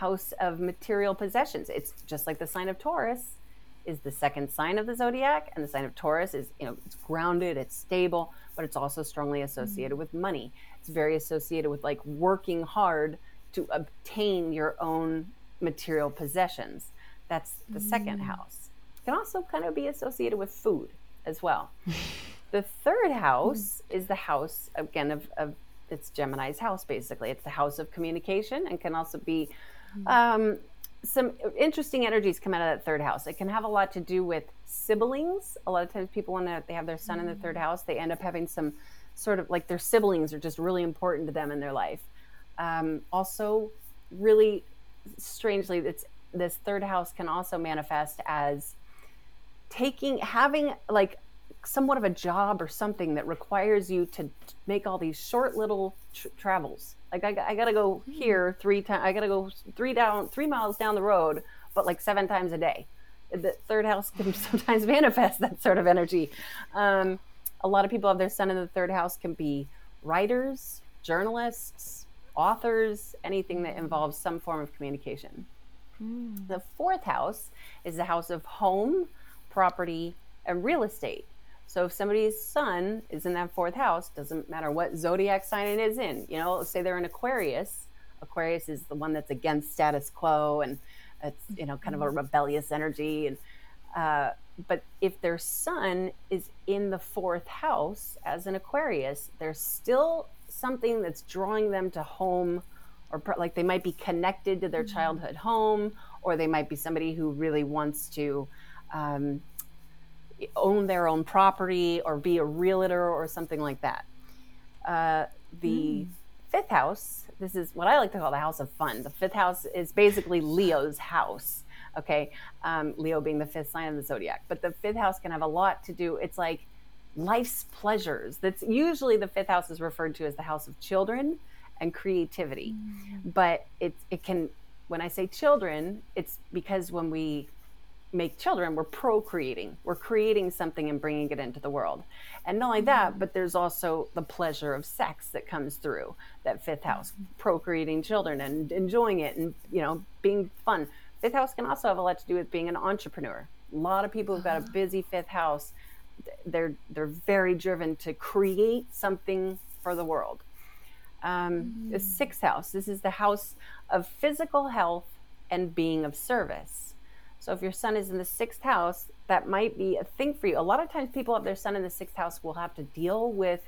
house of material possessions. It's just like the sign of Taurus is the second sign of the zodiac, and the sign of Taurus is, you know, it's grounded, it's stable, but it's also strongly associated mm-hmm. with money. It's very associated with like working hard to obtain your own material possessions. That's the mm-hmm. second mm. house. It can also kind of be associated with food as well. [laughs] the third house mm-hmm. is the house again of, of it's Gemini's house basically. It's the house of communication and can also be um, some interesting energies come out of that third house. It can have a lot to do with siblings. A lot of times, people when they have their sun mm-hmm. in the third mm. house, they end up having some sort of like their siblings are just really important to them in their life. Um, also, really strangely, it's this third house can also manifest as taking having like somewhat of a job or something that requires you to make all these short little tr- travels like I, I gotta go hmm. here three times. I gotta go three down, three miles down the road, but like seven times a day. The third house can [laughs] sometimes manifest that sort of energy. Um, a lot of people have their sun in the third house can be writers, journalists, authors, anything that involves some form of communication. Mm. The fourth house is the house of home, property, and real estate. So if somebody's sun is in that fourth house, doesn't matter what zodiac sign it is in, you know, say they're in Aquarius. Aquarius is the one that's against status quo and it's, you know, kind of a mm-hmm. rebellious energy. And, uh, but if their sun is in the fourth house as an Aquarius, there's still something that's drawing them to home or like they might be connected to their mm-hmm. childhood home or they might be somebody who really wants to um, own their own property or be a realtor or something like that. Uh, the mm. fifth house, this is what I like to call the house of fun. The fifth house is basically Leo's house. Okay. Um, Leo being the fifth sign of the zodiac. But the fifth house can have a lot to do. It's like life's pleasures. That's usually the fifth house is referred to as the house of children and creativity. Mm. But it, it can, when I say children, it's because when we make children, we're procreating. We're creating something and bringing it into the world. And not only that, but there's also the pleasure of sex that comes through that fifth house, procreating children and enjoying it and, you know, being fun. Fifth house can also have a lot to do with being an entrepreneur. A lot of people who've got a busy fifth house, they're they're very driven to create something for the world. Um, The sixth house. This is the house of physical health and being of service. So if your sun is in the sixth house, that might be a thing for you. A lot of times, people have their sun in the sixth house will have to deal with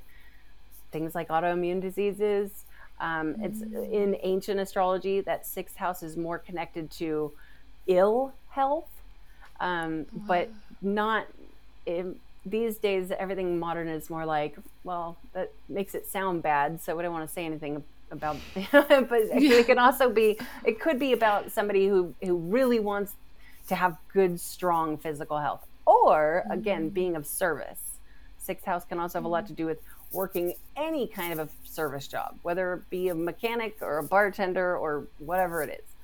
things like autoimmune diseases. Um, mm. It's in ancient astrology that sixth house is more connected to ill health, um, wow. but not. In, these days, everything modern is more like, well, that makes it sound bad, so we don't want to say anything about. [laughs] but it can also be, it could be about somebody who who really wants to have good, strong physical health, or again, mm. being of service. Sixth house can also have a lot to do with working any kind of a service job, whether it be a mechanic or a bartender or whatever it is.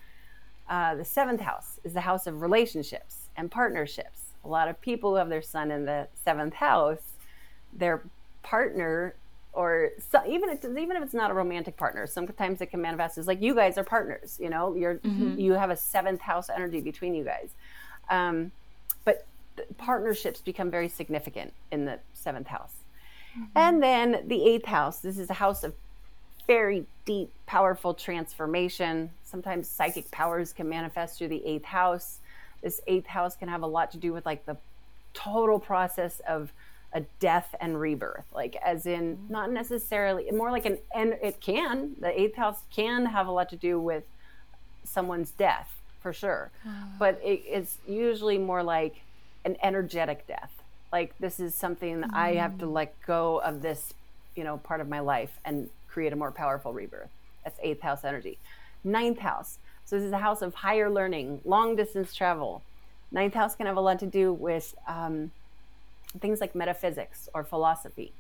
Uh, the seventh house is the house of relationships and partnerships. A lot of people who have their sun in the seventh house, their partner, or so, even if, even if it's not a romantic partner, sometimes it can manifest as like you guys are partners. You know, you're mm-hmm. you have a seventh house energy between you guys. Um, but partnerships become very significant in the seventh house. Mm-hmm. And then the eighth house. This is a house of very deep, powerful transformation. Sometimes psychic powers can manifest through the eighth house. This eighth house can have a lot to do with like the total process of a death and rebirth, like as in mm-hmm. not necessarily more like an and it can the eighth house can have a lot to do with someone's death for sure, but it, it's usually more like an energetic death. Like this is something mm. I have to mm. let go of this, you know, part of my life and create a more powerful rebirth. That's eighth house energy. Ninth house. So this is a house of higher learning, long distance travel. Ninth house can have a lot to do with um, things like metaphysics or philosophy.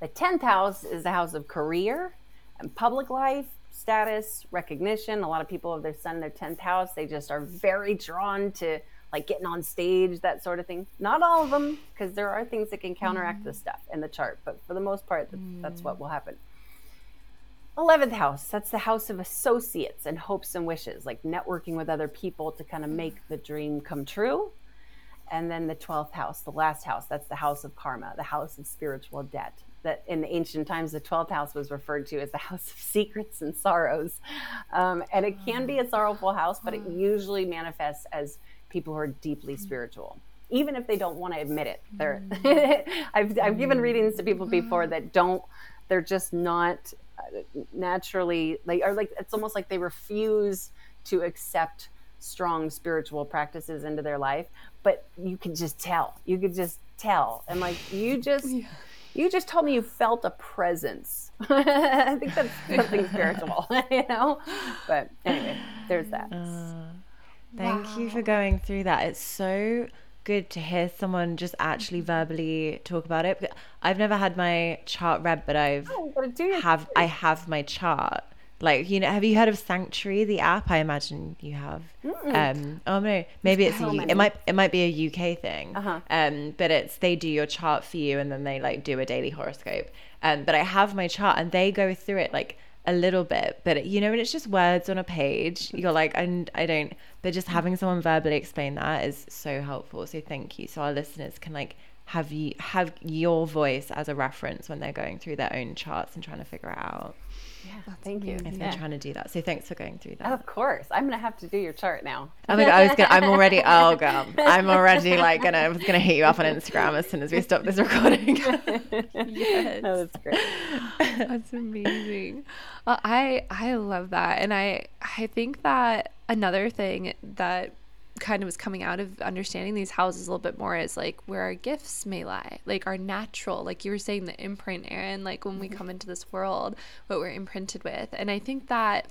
The 10th house is the house of career and public life, status, recognition. A lot of people have their sun in their 10th house. They just are very drawn to like getting on stage, that sort of thing. Not all of them, because there are things that can counteract mm. this stuff in the chart, but for the most part, that's, mm. that's what will happen. 11th house, that's the house of associates and hopes and wishes, like networking with other people to kind of make the dream come true. And then the 12th house, the last house, that's the house of karma, the house of spiritual debt. That in the ancient times, the 12th house was referred to as the house of [laughs] secrets and sorrows. Um, and it can be a mm. sorrowful house, but it mm. usually manifests as people who are deeply mm. spiritual even if they don't want to admit it. They're [laughs] I've, I've given readings to people before that don't they're just not uh, naturally like or like it's almost like they refuse to accept strong spiritual practices into their life but you can just tell. You could just tell. And like you just yeah. you just told me you felt a presence. [laughs] I think that's something [laughs] spiritual [laughs] you know? But anyway there's that. Uh, thank wow. you for going through that. It's so good to hear someone just actually verbally talk about it. I've never had my chart read but i've oh, have i have my chart like you know have you heard of sanctuary the app? I imagine you have. Mm. um oh no maybe it's a, it might it might be a uk thing. Uh-huh. um but it's they do your chart for you and then they like do a daily horoscope. Um but i have my chart and they go through it like a little bit. But you know when it's just words on a page you're like I, I don't but just having someone verbally explain that is so helpful. So thank you. So our listeners can like have you have your voice as a reference when they're going through their own charts and trying to figure it out yeah, thank you. If they're trying to do that, so thanks for going through that. Of course, I'm gonna have to do your chart now. Oh my god, I was gonna. I'm already. [laughs] Oh god, I'm already like gonna. I was gonna hit you up on Instagram as soon as we stop this recording. yes, oh, that's great. [laughs] That's amazing. Well, I I love that, and I I think that another thing that kind of was coming out of understanding these houses a little bit more is like where our gifts may lie, like our natural, like you were saying, the imprint, Erin, like when we mm-hmm. come into this world, what we're imprinted with. And I think that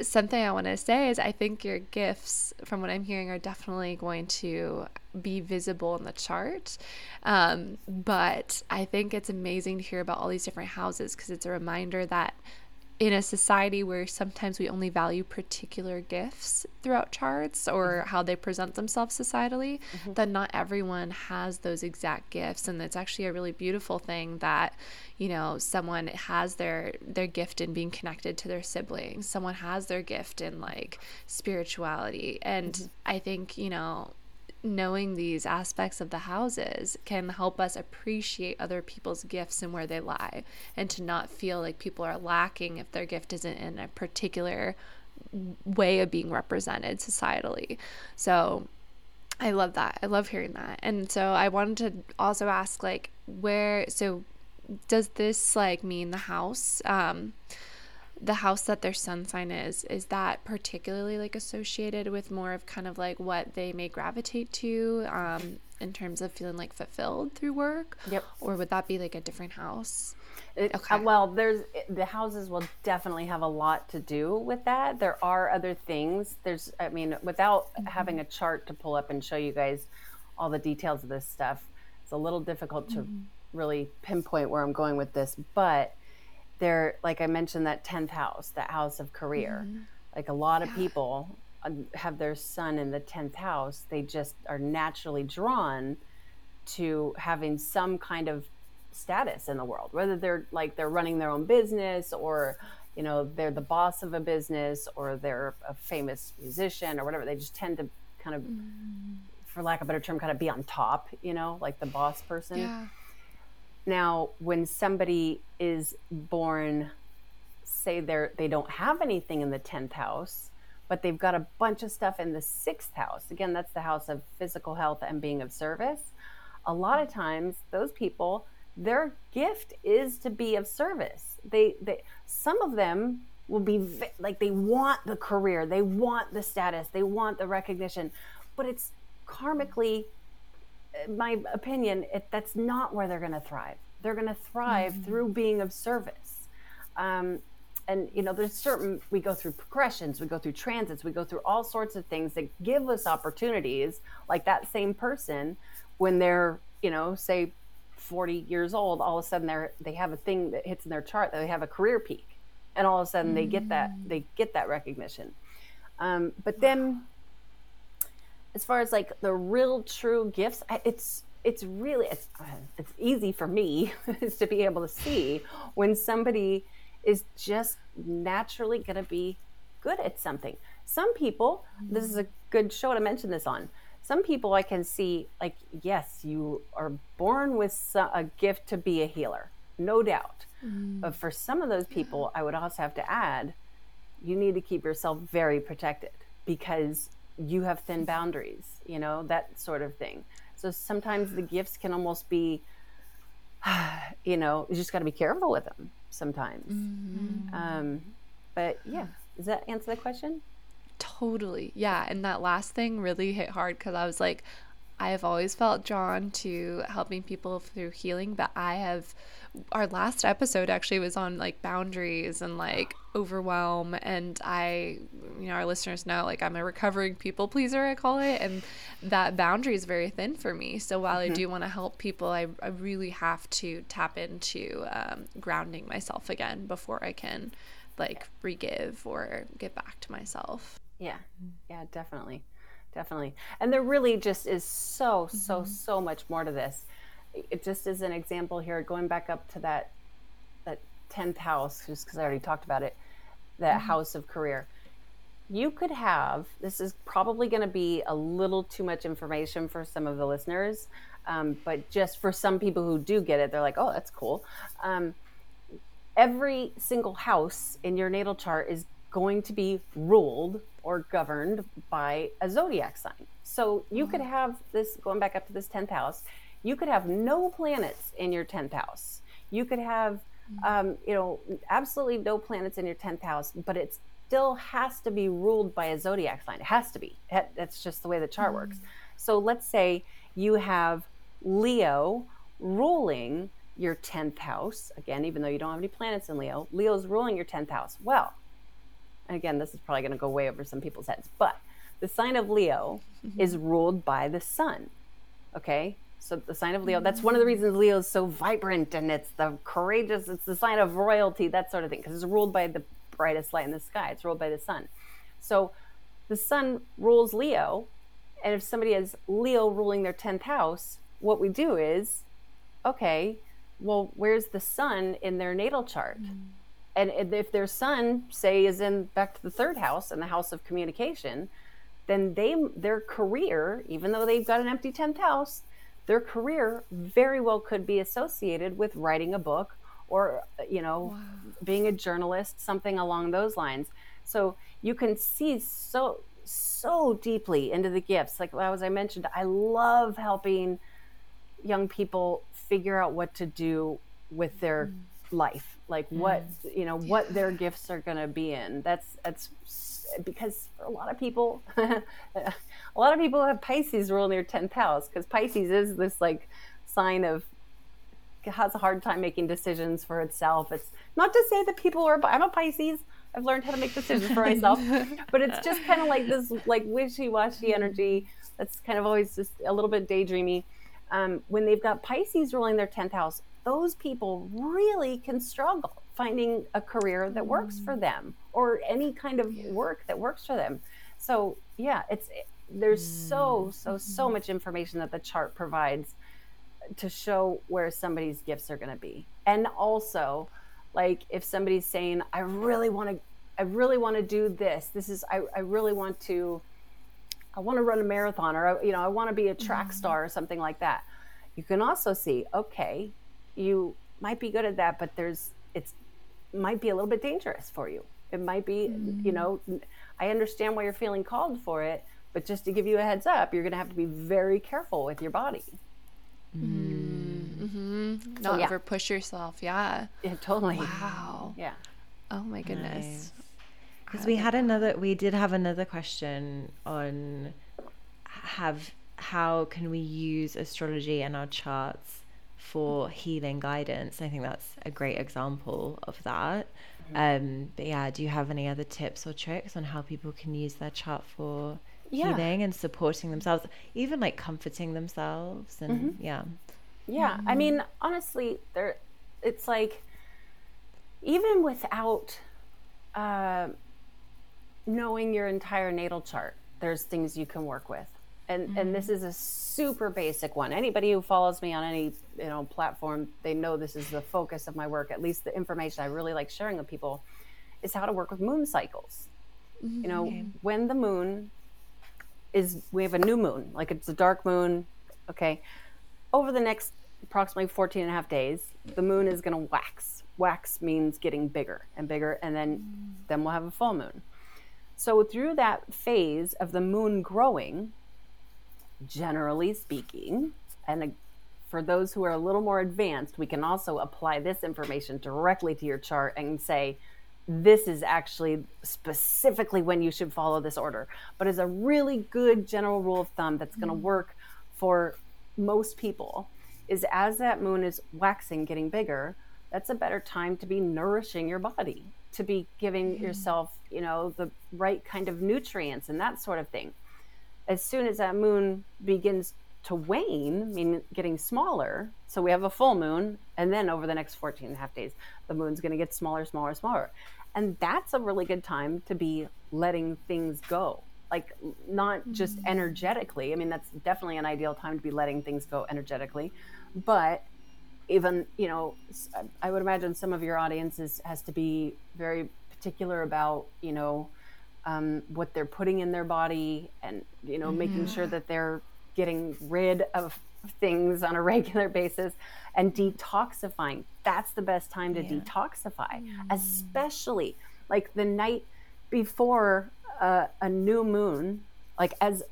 something I want to say is I think your gifts, from what I'm hearing, are definitely going to be visible in the chart. Um, but I think it's amazing to hear about all these different houses because it's a reminder that in a society where sometimes we only value particular gifts throughout charts or mm-hmm. how they present themselves societally, mm-hmm. that not everyone has those exact gifts. And it's actually a really beautiful thing that, you know, someone has their their gift in being connected to their siblings. Someone has their gift in like spirituality. And mm-hmm. I think, you know, knowing these aspects of the houses can help us appreciate other people's gifts and where they lie and to not feel like people are lacking if their gift isn't in a particular way of being represented societally. So I love that. I love hearing that. And so I wanted to also ask like where so does this like mean the house um the house that their sun sign is is that particularly like associated with more of kind of like what they may gravitate to um, in terms of feeling like fulfilled through work yep or would that be like a different house it, okay. Uh, well there's the houses will definitely have a lot to do with that there are other things there's i mean without mm-hmm. having a chart to pull up and show you guys all the details of this stuff it's a little difficult to mm-hmm. really pinpoint where i'm going with this but they're like I mentioned that 10th house, that house of career. Mm-hmm. Like a lot of people uh, have their sun in the 10th house, they just are naturally drawn to having some kind of status in the world, whether they're like they're running their own business or you know they're the boss of a business or they're a famous musician or whatever. They just tend to kind of, mm-hmm. for lack of a better term, kind of be on top, you know, like the boss person. Yeah. Now, when somebody is born, say they're they don't have anything in the tenth house, but they've got a bunch of stuff in the sixth house. Again, that's the house of physical health and being of service. A lot of times, those people, their gift is to be of service. They, they some of them will be like they want the career, they want the status, they want the recognition, but it's karmically my opinion, it, that's not where they're going to thrive. They're going to thrive mm-hmm. through being of service. Um, and you know, there's certain we go through progressions, we go through transits, we go through all sorts of things that give us opportunities. Like that same person, when they're you know, say 40 years old, all of a sudden they're they have a thing that hits in their chart that they have a career peak, and all of a sudden mm-hmm. they get that mm. they get that recognition. Um, but then as far as like the real true gifts it's it's really it's, uh, it's easy for me [laughs] is to be able to see when somebody is just naturally going to be good at something some people this is a good show to mention this on some people i can see like yes you are born with a gift to be a healer no doubt mm. but for some of those people i would also have to add you need to keep yourself very protected because you have thin boundaries, you know, that sort of thing. So sometimes the gifts can almost be, [sighs] you know, you just got to be careful with them sometimes. Mm-hmm. Um, but yeah, does that answer the question? Totally. Yeah. And that last thing really hit hard because I was like, I have always felt drawn to helping people through healing, but I have our last episode actually was on like boundaries and like overwhelm and I you know our listeners know like I'm a recovering people pleaser I call it and that boundary is very thin for me. So while mm-hmm. I do want to help people, I, I really have to tap into um, grounding myself again before I can like re-give or get back to myself. Yeah. Yeah, definitely definitely. And there really just is so, so, mm-hmm. so much more to this. It just is an example here, going back up to that that tenth house, just because I already talked about it, that mm-hmm. house of career. You could have this is probably going to be a little too much information for some of the listeners, um, but just for some people who do get it, they're like, "Oh, that's cool." Um, every single house in your natal chart is going to be ruled or governed by a zodiac sign. So you could mm-hmm. have this, going back up to this 10th house, you could have no planets in your 10th house. You could have, um, you know, absolutely no planets in your 10th house, but it still has to be ruled by a zodiac sign. It has to be. That's just the way the chart mm. works. So let's say you have Leo ruling your 10th house. Again, even though you don't have any planets in Leo, Leo's ruling your 10th house. Well, again, this is probably going to go way over some people's heads, but the sign of Leo mm-hmm. [laughs] is ruled by the sun. Okay. So the sign of Leo, that's one of the reasons Leo is so vibrant and it's the courageous, it's the sign of royalty, that sort of thing, because it's ruled by the brightest light in the sky. It's ruled by the sun. So the sun rules Leo. And if somebody has Leo ruling their 10th house, what we do is, okay, well, where's the sun in their natal chart? Mm. And if their sun, say, is in back to the third house in the house of communication, then they their career, even though they've got an empty 10th house, their career very well could be associated with writing a book or you know wow. being a journalist something along those lines so you can see so so deeply into the gifts like as i mentioned i love helping young people figure out what to do with their mm. life like mm. what you know what their gifts are going to be in that's that's because for a lot of people [laughs] a lot of people have pisces rule in their 10th house because pisces is this like sign of has a hard time making decisions for itself. It's not to say that people are i'm a pisces. I've learned how to make decisions for myself [laughs] but it's just kind of like this like wishy-washy energy that's kind of always just a little bit daydreamy. Um, when they've got pisces ruling their 10th house those people really can struggle finding a career that works for mm. them or any kind of work that works for them. So, yeah, it's there's so so so mm-hmm. much information that the chart provides to show where somebody's gifts are going to be. And also, like if somebody's saying, "I really want to I really want to do this. This is I I really want to I want to run a marathon or you know, I want to be a track mm-hmm. star or something like that." You can also see, okay, you might be good at that, but there's it's might be a little bit dangerous for you. It might be, mm. you know, I understand why you're feeling called for it, but just to give you a heads up, you're going to have to be very careful with your body. Mm. Mm-hmm. Not so, yeah. ever push yourself. Yeah. Yeah, totally. Wow. Yeah. Oh my goodness. Because nice. we had another, we did have another question on have how can we use astrology and our charts for healing guidance. I think that's a great example of that. Mm-hmm. Um, but yeah, do you have any other tips or tricks on how people can use their chart for yeah. healing and supporting themselves, even like comforting themselves? And mm-hmm. yeah. Yeah. Mm-hmm. I mean, honestly, there, it's like, even without uh, knowing your entire natal chart, there's things you can work with and mm-hmm. and this mm-hmm. is a super basic one anybody who follows me on any you know platform they know this is the focus of my work at least the information i really like sharing with people is how to work with moon cycles mm-hmm. you know okay. when the moon is we have a new moon like it's a dark moon okay over the next approximately 14 and a half days the moon is going to wax wax means getting bigger and bigger and then mm. then we'll have a full moon so through that phase of the moon growing generally speaking. And for those who are a little more advanced, we can also apply this information directly to your chart and say, this is actually specifically when you should follow this order. But as a really good general rule of thumb that's going to mm-hmm. work for most people, is as that moon is waxing, getting bigger, that's a better time to be nourishing your body, to be giving mm-hmm. yourself, you know, the right kind of nutrients and that sort of thing as soon as that moon begins to wane, meaning getting smaller, so we have a full moon, and then over the next 14 and a half days, the moon's going to get smaller, smaller, smaller. And that's a really good time to be letting things go. Like, not just mm-hmm. energetically. I mean, that's definitely an ideal time to be letting things go energetically. But even, you know, I would imagine some of your audiences has to be very particular about, you know, um, what they're putting in their body and you know mm-hmm. making sure that they're getting rid of things on a [laughs] regular basis and detoxifying that's the best time to yeah. detoxify mm-hmm. especially like the night before uh, a new moon like as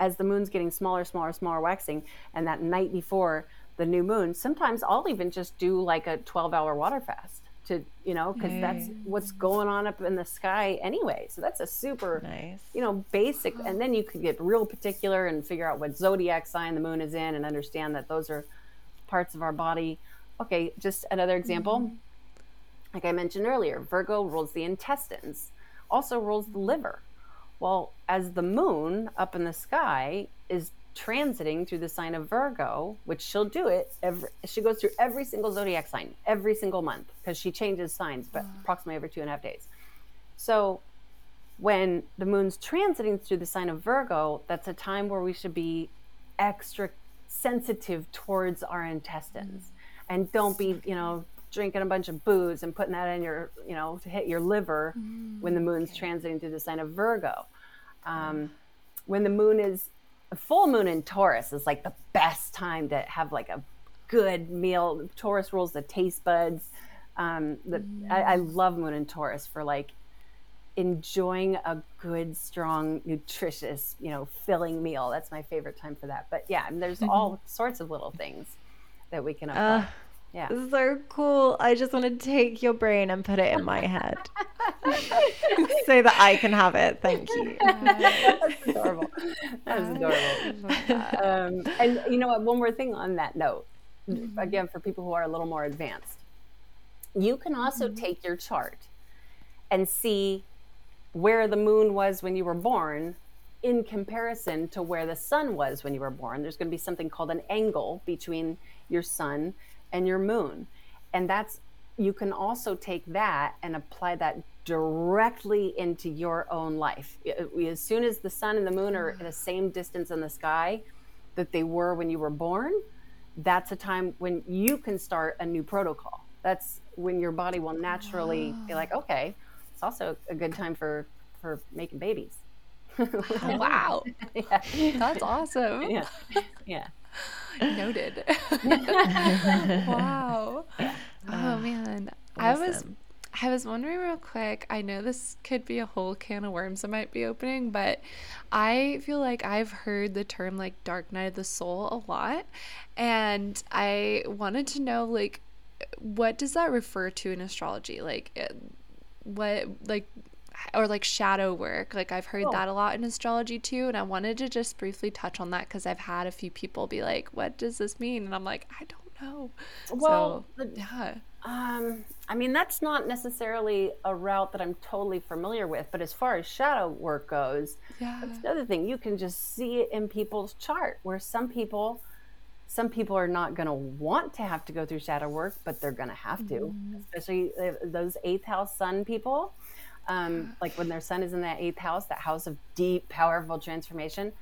as the moon's getting smaller smaller smaller waxing and that night before the new moon sometimes i'll even just do like a 12 hour water fast to you know because that's what's going on up in the sky anyway. So that's a super nice. you know basic and then you could get real particular and figure out what zodiac sign the moon is in and understand that those are parts of our body. Okay just another example. Mm-hmm. like i mentioned earlier virgo rules the intestines also rules the liver. Well as the moon up in the sky is transiting through the sign of Virgo, which she'll do it every, she goes through every single zodiac sign every single month because she changes signs, but approximately every two and a half days. So when the moon's transiting through the sign of Virgo, that's a time where we should be extra sensitive towards our intestines mm. and don't be, you know, drinking a bunch of booze and putting that in your, you know, to hit your liver mm. when the moon's okay. transiting through the sign of Virgo. Um, when the moon is a full moon in Taurus is like the best time to have like a good meal. Taurus rules the taste buds. Um, the, mm. I, I love moon in Taurus for like enjoying a good, strong, nutritious, you know, filling meal. That's my favorite time for that. But yeah, there's mm-hmm. all [laughs] sorts of little things that we can apply. Uh, yeah. So cool. I just want to take your brain and put it in my head [laughs] so that I can have it. Thank you. [laughs] That's adorable. That's [laughs] adorable. Um, and you know what? One more thing on that note, mm-hmm. again, for people who are a little more advanced, you can also mm-hmm. take your chart and see where the moon was when you were born in comparison to where the sun was when you were born. There's going to be something called an angle between your sun and your moon. And that's, you can also take that and apply that directly into your own life. As soon as the sun and the moon are at the same distance in the sky that they were when you were born, that's a time when you can start a new protocol. That's when your body will naturally be like, okay, it's also a good time for for making babies. [laughs] wow, [laughs] yeah. that's awesome. Yeah, yeah. [laughs] Noted. [laughs] wow. Oh man, awesome. I was I was wondering real quick. I know this could be a whole can of worms I might be opening, but I feel like I've heard the term like dark night of the soul a lot, and I wanted to know like what does that refer to in astrology? Like uh, what like or like shadow work. Like I've heard oh. that a lot in astrology too, and I wanted to just briefly touch on that because I've had a few people be like, "What does this mean?" And I'm like, "I don't know." Well, so, yeah. Um, I mean, that's not necessarily a route that I'm totally familiar with, but as far as shadow work goes, yeah. that's another thing. You can just see it in people's chart where some people some people are not going to want to have to go through shadow work, but they're going to have to, mm-hmm. especially those eighth house sun people. Um, like when their sun is in that eighth house, that house of deep, powerful transformation,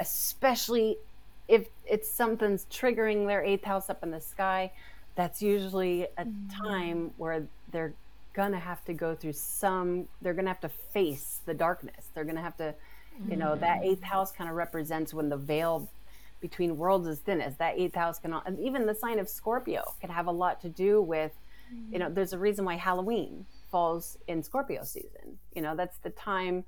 especially if it's something's triggering their eighth house up in the sky, that's usually a mm-hmm. time where they're gonna have to go through some they're gonna have to face the darkness they're gonna have to you know that eighth mm. house kind of represents when the veil between worlds is thinnest. That eighth house can, and even the sign of Scorpio can have a lot to do with, you know, there's a reason why Halloween falls in Scorpio season. You know, that's the time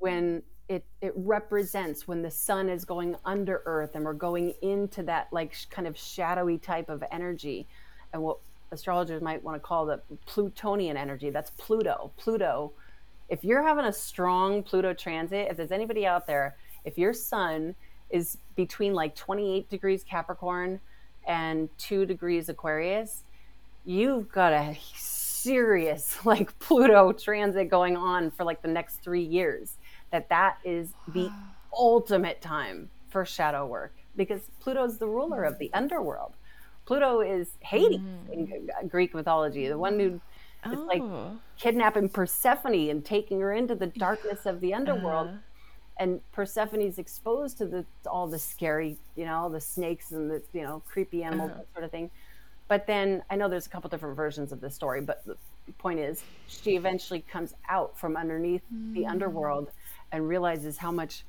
when it it represents when the sun is going under Earth and we're going into that like kind of shadowy type of energy, and what astrologers might want to call the Plutonian energy. That's Pluto. Pluto. If you're having a strong Pluto transit, if there's anybody out there, if your sun is between like 28 degrees Capricorn and 2 degrees Aquarius, you've got a serious [laughs] like Pluto transit going on for like the next 3 years. That that is the [sighs] ultimate time for shadow work because Pluto's the ruler of the underworld. Pluto is Hades mm. in Greek mythology, the one who is oh. like kidnapping Persephone and taking her into the darkness of the underworld. Uh and Persephone's exposed to the all the scary, you know, the snakes and the you know creepy animals, uh-huh. that sort of thing. But then I know there's a couple different versions of the story, but the point is, she eventually comes out from underneath mm. the underworld and realizes how much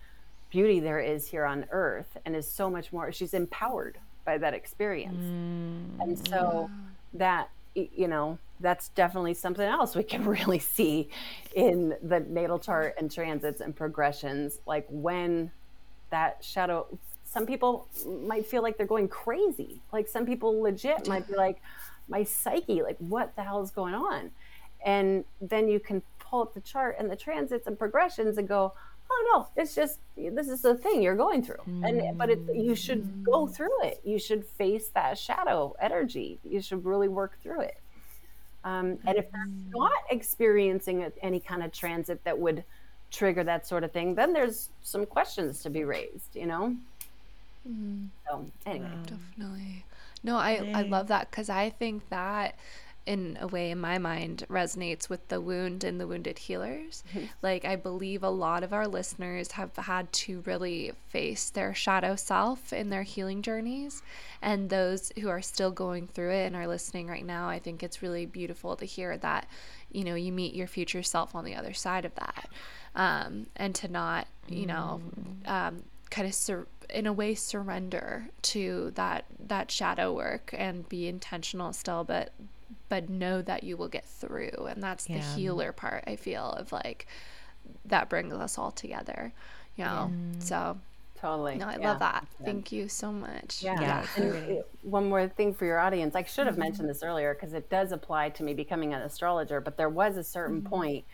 beauty there is here on Earth, and is so much more. She's empowered by that experience, mm. and so that you know that's definitely something else we [laughs] can really see in the natal chart and transits and progressions like when that shadow some people might feel like they're going crazy. Like some people legit might be like my psyche like what the hell is going on? And then you can pull up the chart and the transits and progressions and go oh no it's just this is the thing you're going through. And but it, you should go mm. through it. You should face that shadow energy. You should really work through it. Um, and if they're mm. not experiencing any kind of transit that would trigger that sort of thing then there's some questions to be raised you know Mm. So anyway, definitely. No, I I love that because I think that in a way in my mind resonates with the wound and the wounded healers. Mm-hmm. Like I believe a lot of our listeners have had to really face their shadow self in their healing journeys and those who are still going through it and are listening right now, I think it's really beautiful to hear that you know you meet your future self on the other side of that. Um, and to not, you know, mm. um, kind of sur- in a way surrender to that that shadow work and be intentional still but but know that you will get through and that's yeah. the healer part i feel of like that brings us all together you know yeah. so totally no i yeah. love that thank you so much yeah, yeah. and one more thing for your audience i should have mm-hmm. mentioned this earlier because it does apply to me becoming an astrologer but there was a certain mm-hmm. point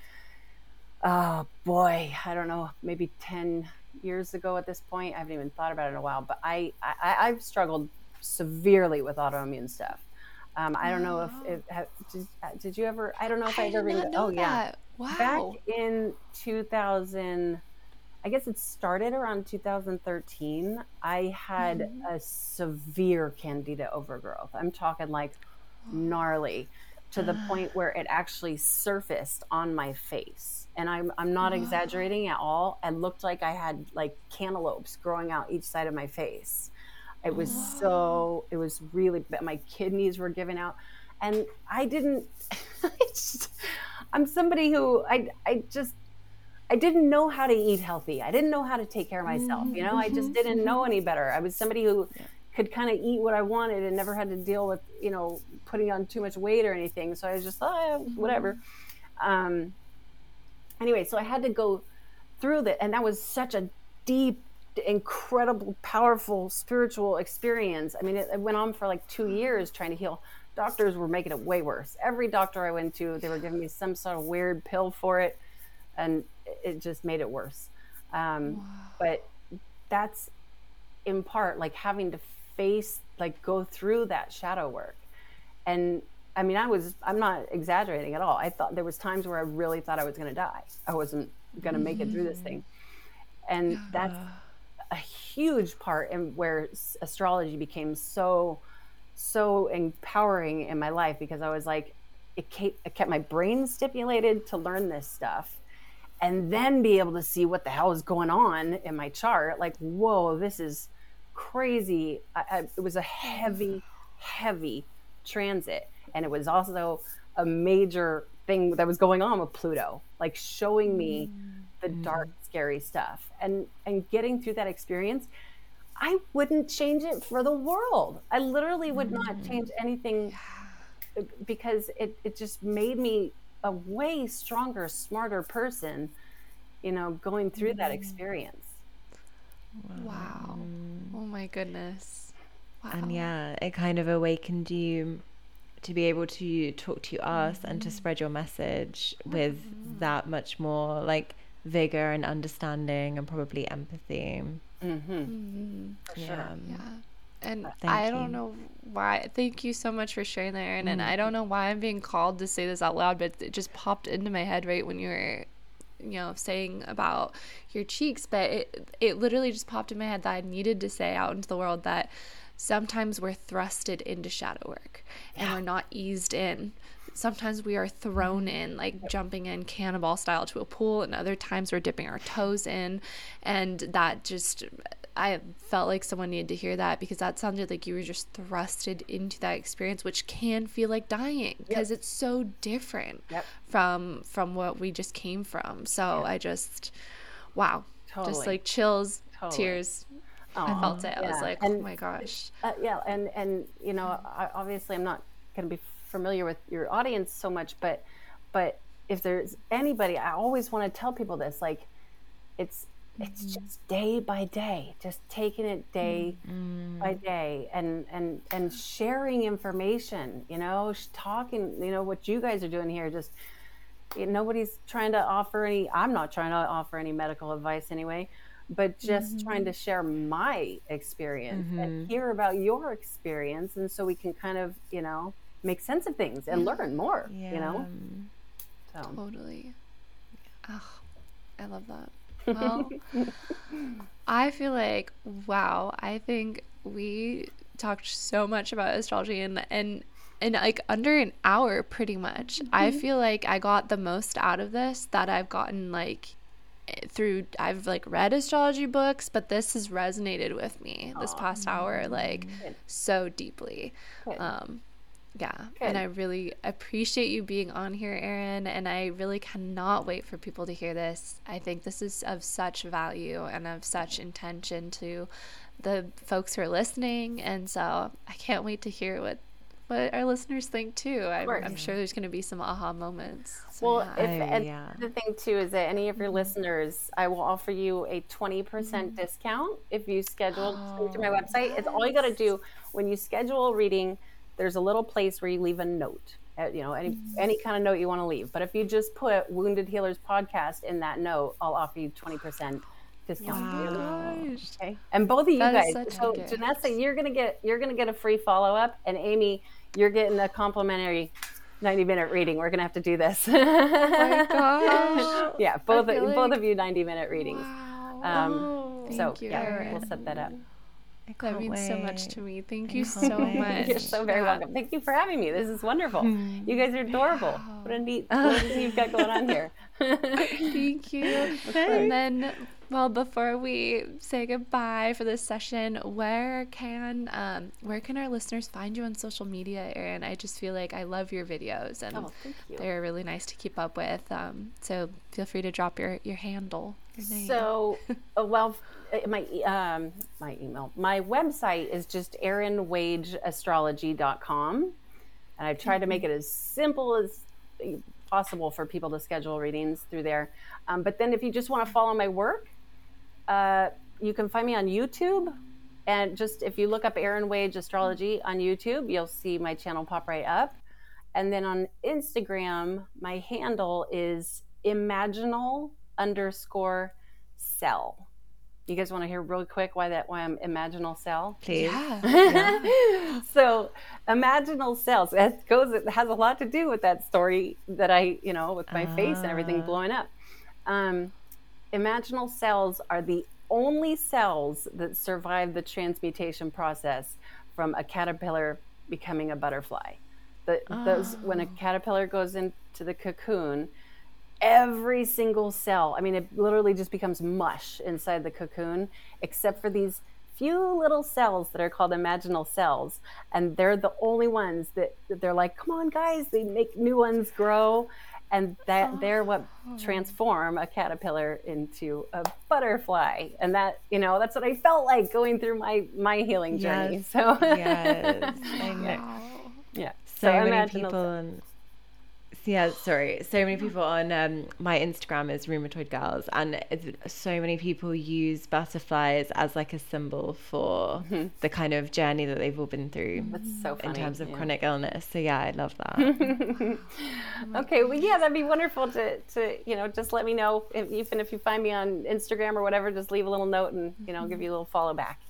oh boy i don't know maybe 10 years ago at this point i haven't even thought about it in a while but i, I i've struggled severely with autoimmune stuff um, I don't know if, if did, uh, did, you ever? I don't know if I, I ever. Know oh yeah, wow. Back in 2000, I guess it started around 2013. I had mm-hmm. a severe candida overgrowth. I'm talking like gnarly, to the point where it actually surfaced on my face. And I'm I'm not exaggerating at all. It looked like I had like cantaloupes growing out each side of my face. It was so, it was really, my kidneys were giving out. And I didn't, [laughs] I'm somebody who I, I just, I didn't know how to eat healthy. I didn't know how to take care of myself. You know, I just mm-hmm. didn't know any better. I was somebody who could kind of eat what I wanted and never had to deal with, you know, putting on too much weight or anything. So I was just, oh, whatever. Um, anyway, so I had to go through that. And that was such a deep incredible, powerful spiritual experience. I mean, it, it, went on for like two years trying to heal. Doctors were making it way worse. Every doctor I went to, they were giving me some sort of weird pill for it, and it just made it worse. Um, wow. But that's in part like having to face, like, go through that shadow work. And I mean, I was, I'm not exaggerating at all. I thought there was times where I really thought I was going to die. I wasn't going to make it through this thing. And that's a huge part in where astrology became so so empowering in my life because I was like it kept, it kept my brain stimulated to learn this stuff and then be able to see what the hell is going on in my chart like whoa this is crazy. I, I, it was a heavy heavy transit. And it was also a major thing that was going on with pluto like showing me the dark scary stuff. And and getting through that experience i wouldn't change it for the world. I literally would not mm. change anything because it, it just made me a way stronger smarter person you know going through that mm. experience wow oh my goodness wow. and yeah it kind of awakened you to be able to talk to us mm-hmm. and to mm-hmm. spread your message with mm-hmm. that much more like vigor and understanding and probably empathy. Mm-hmm. Mm-hmm. Yeah. Sure. yeah. And Thank I don't know why. Thank you so much for sharing that, Erin. Mm-hmm. And I don't know why I'm being called to say this out loud, but it just popped into my head right when you were, you know, saying about your cheeks. But it it literally just popped in my head that I needed to say out into the world that sometimes we're thrusted into shadow work and yeah. we're not eased in sometimes we are thrown mm-hmm. in like jumping in cannonball style to a pool and other times we're dipping our toes in and that just I felt like someone needed to hear that because that sounded like you were just thrusted into that experience, which can feel like dying because yep. it's so different yep. from from what we just came from. So I just, wow, totally. just like chills, totally. tears. Aww. I felt it. I was like, and, oh my gosh. Uh, yeah, and and you know, I, obviously, I'm not going to be familiar with your audience so much, but but if there's anybody, I always want to tell people this, like it's it's mm-hmm. just day by day, just taking it day mm-hmm. by day and and and sharing information, you know, talking, you know, what you guys are doing here just nobody's trying to offer any i'm not trying to offer any medical advice anyway but just mm-hmm. trying to share my experience mm-hmm. and hear about your experience and so we can kind of you know make sense of things and learn more yeah. you know so. totally oh i love that Well, I feel like wow. I think we talked so much about astrology and and in like under an hour pretty much. I feel like I got the most out of this that I've gotten like through I've like read astrology books, but this has resonated with me this past hour like Good. so deeply. Good. Um yeah, Good. and I really appreciate you being on here, Erin, and I really cannot wait for people to hear this. I think this is of such value and of such intention to the folks who are listening, and so I can't wait to hear what what our listeners think too. I'm. I'm sure there's going to be some aha moments. So, Well, yeah. if, Oh, and yeah. the thing too is that any of your mm-hmm. listeners, I will offer you a 20% mm-hmm. discount if you schedule through my oh, website. It's all you got to do when you schedule a reading. There's a little place where you leave a note. uh, You know, any any kind of note you want to leave. But if you just put Wounded Healers podcast in that note, I'll offer you 20% discount. Wow. Okay. And both of you That is guys. such a So gift. Janessa, you're gonna get you're gonna get a free follow up, and Amy, you're getting a complimentary 90 minute reading. We're gonna have to do this. [laughs] Oh my gosh. yeah, both of, both like- of you 90 minute readings. Wow. Um, Oh, so thank you, yeah, Erin. we'll set that up. I That can't means so much to me. Thank you so wait. much. [laughs] You're so very Yeah. welcome. Thank you for having me. This is wonderful. Hmm. You guys are adorable. What a neat [laughs] what you've got going on here. [laughs] Thank you. And then, well, before we say goodbye for this session, where can um, where can our listeners find you on social media, Erin? I just feel like I love your videos and Oh, you. they're really nice to keep up with. Um, so feel free to drop your your handle. Your name. So, uh, well, my e- um, my email, my website is just erinwaageastrology.com. And I've tried to make it as simple as possible for people to schedule readings through there. Um, but then if you just want to follow my work, uh, you can find me on YouTube. And just if you look up Erin Waage Astrology on YouTube, you'll see my channel pop right up. And then on Instagram, my handle is imaginal underscore cell. You guys want to hear real quick why that why I'm imaginal cell? Please. yeah. [laughs] so imaginal cells that goes it has a lot to do with that story that i you know with my face and everything Ah. blowing up um, imaginal cells are the only cells that survive the transmutation process from a caterpillar becoming a butterfly the, those when a caterpillar goes into the cocoon every single cell i mean it literally just becomes mush inside the cocoon except for these few little cells that are called imaginal cells and they're the only ones that, that they're like come on guys they make new ones grow and that oh. they're what transform a caterpillar into a butterfly and that you know that's what i felt like going through my my healing journey Yes. so [laughs] yes. I know. Yeah so, many people cells. Yeah sorry. So many people on um, my instagram is rheumatoid girls and it's, so many people use butterflies as like a symbol for the kind of journey that they've all been through that's so funny in terms of yeah. chronic illness. So yeah i love that. [laughs] Okay well yeah that'd be wonderful to to you know just let me know if, even if you find me on instagram or whatever just leave a little note and you know give you a little follow back.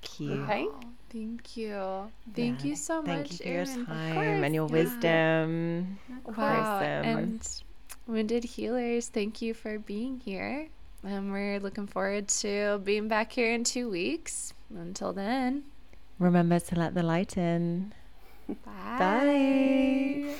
Cute. Okay thank you. Thank Yeah. you so thank much, you for your Erin. time and your yeah. wisdom Wow. Awesome. Um, and Wounded Healers, thank you for being here. And we're looking forward to being back here in two weeks. Until then, remember to let the light in bye. Bye.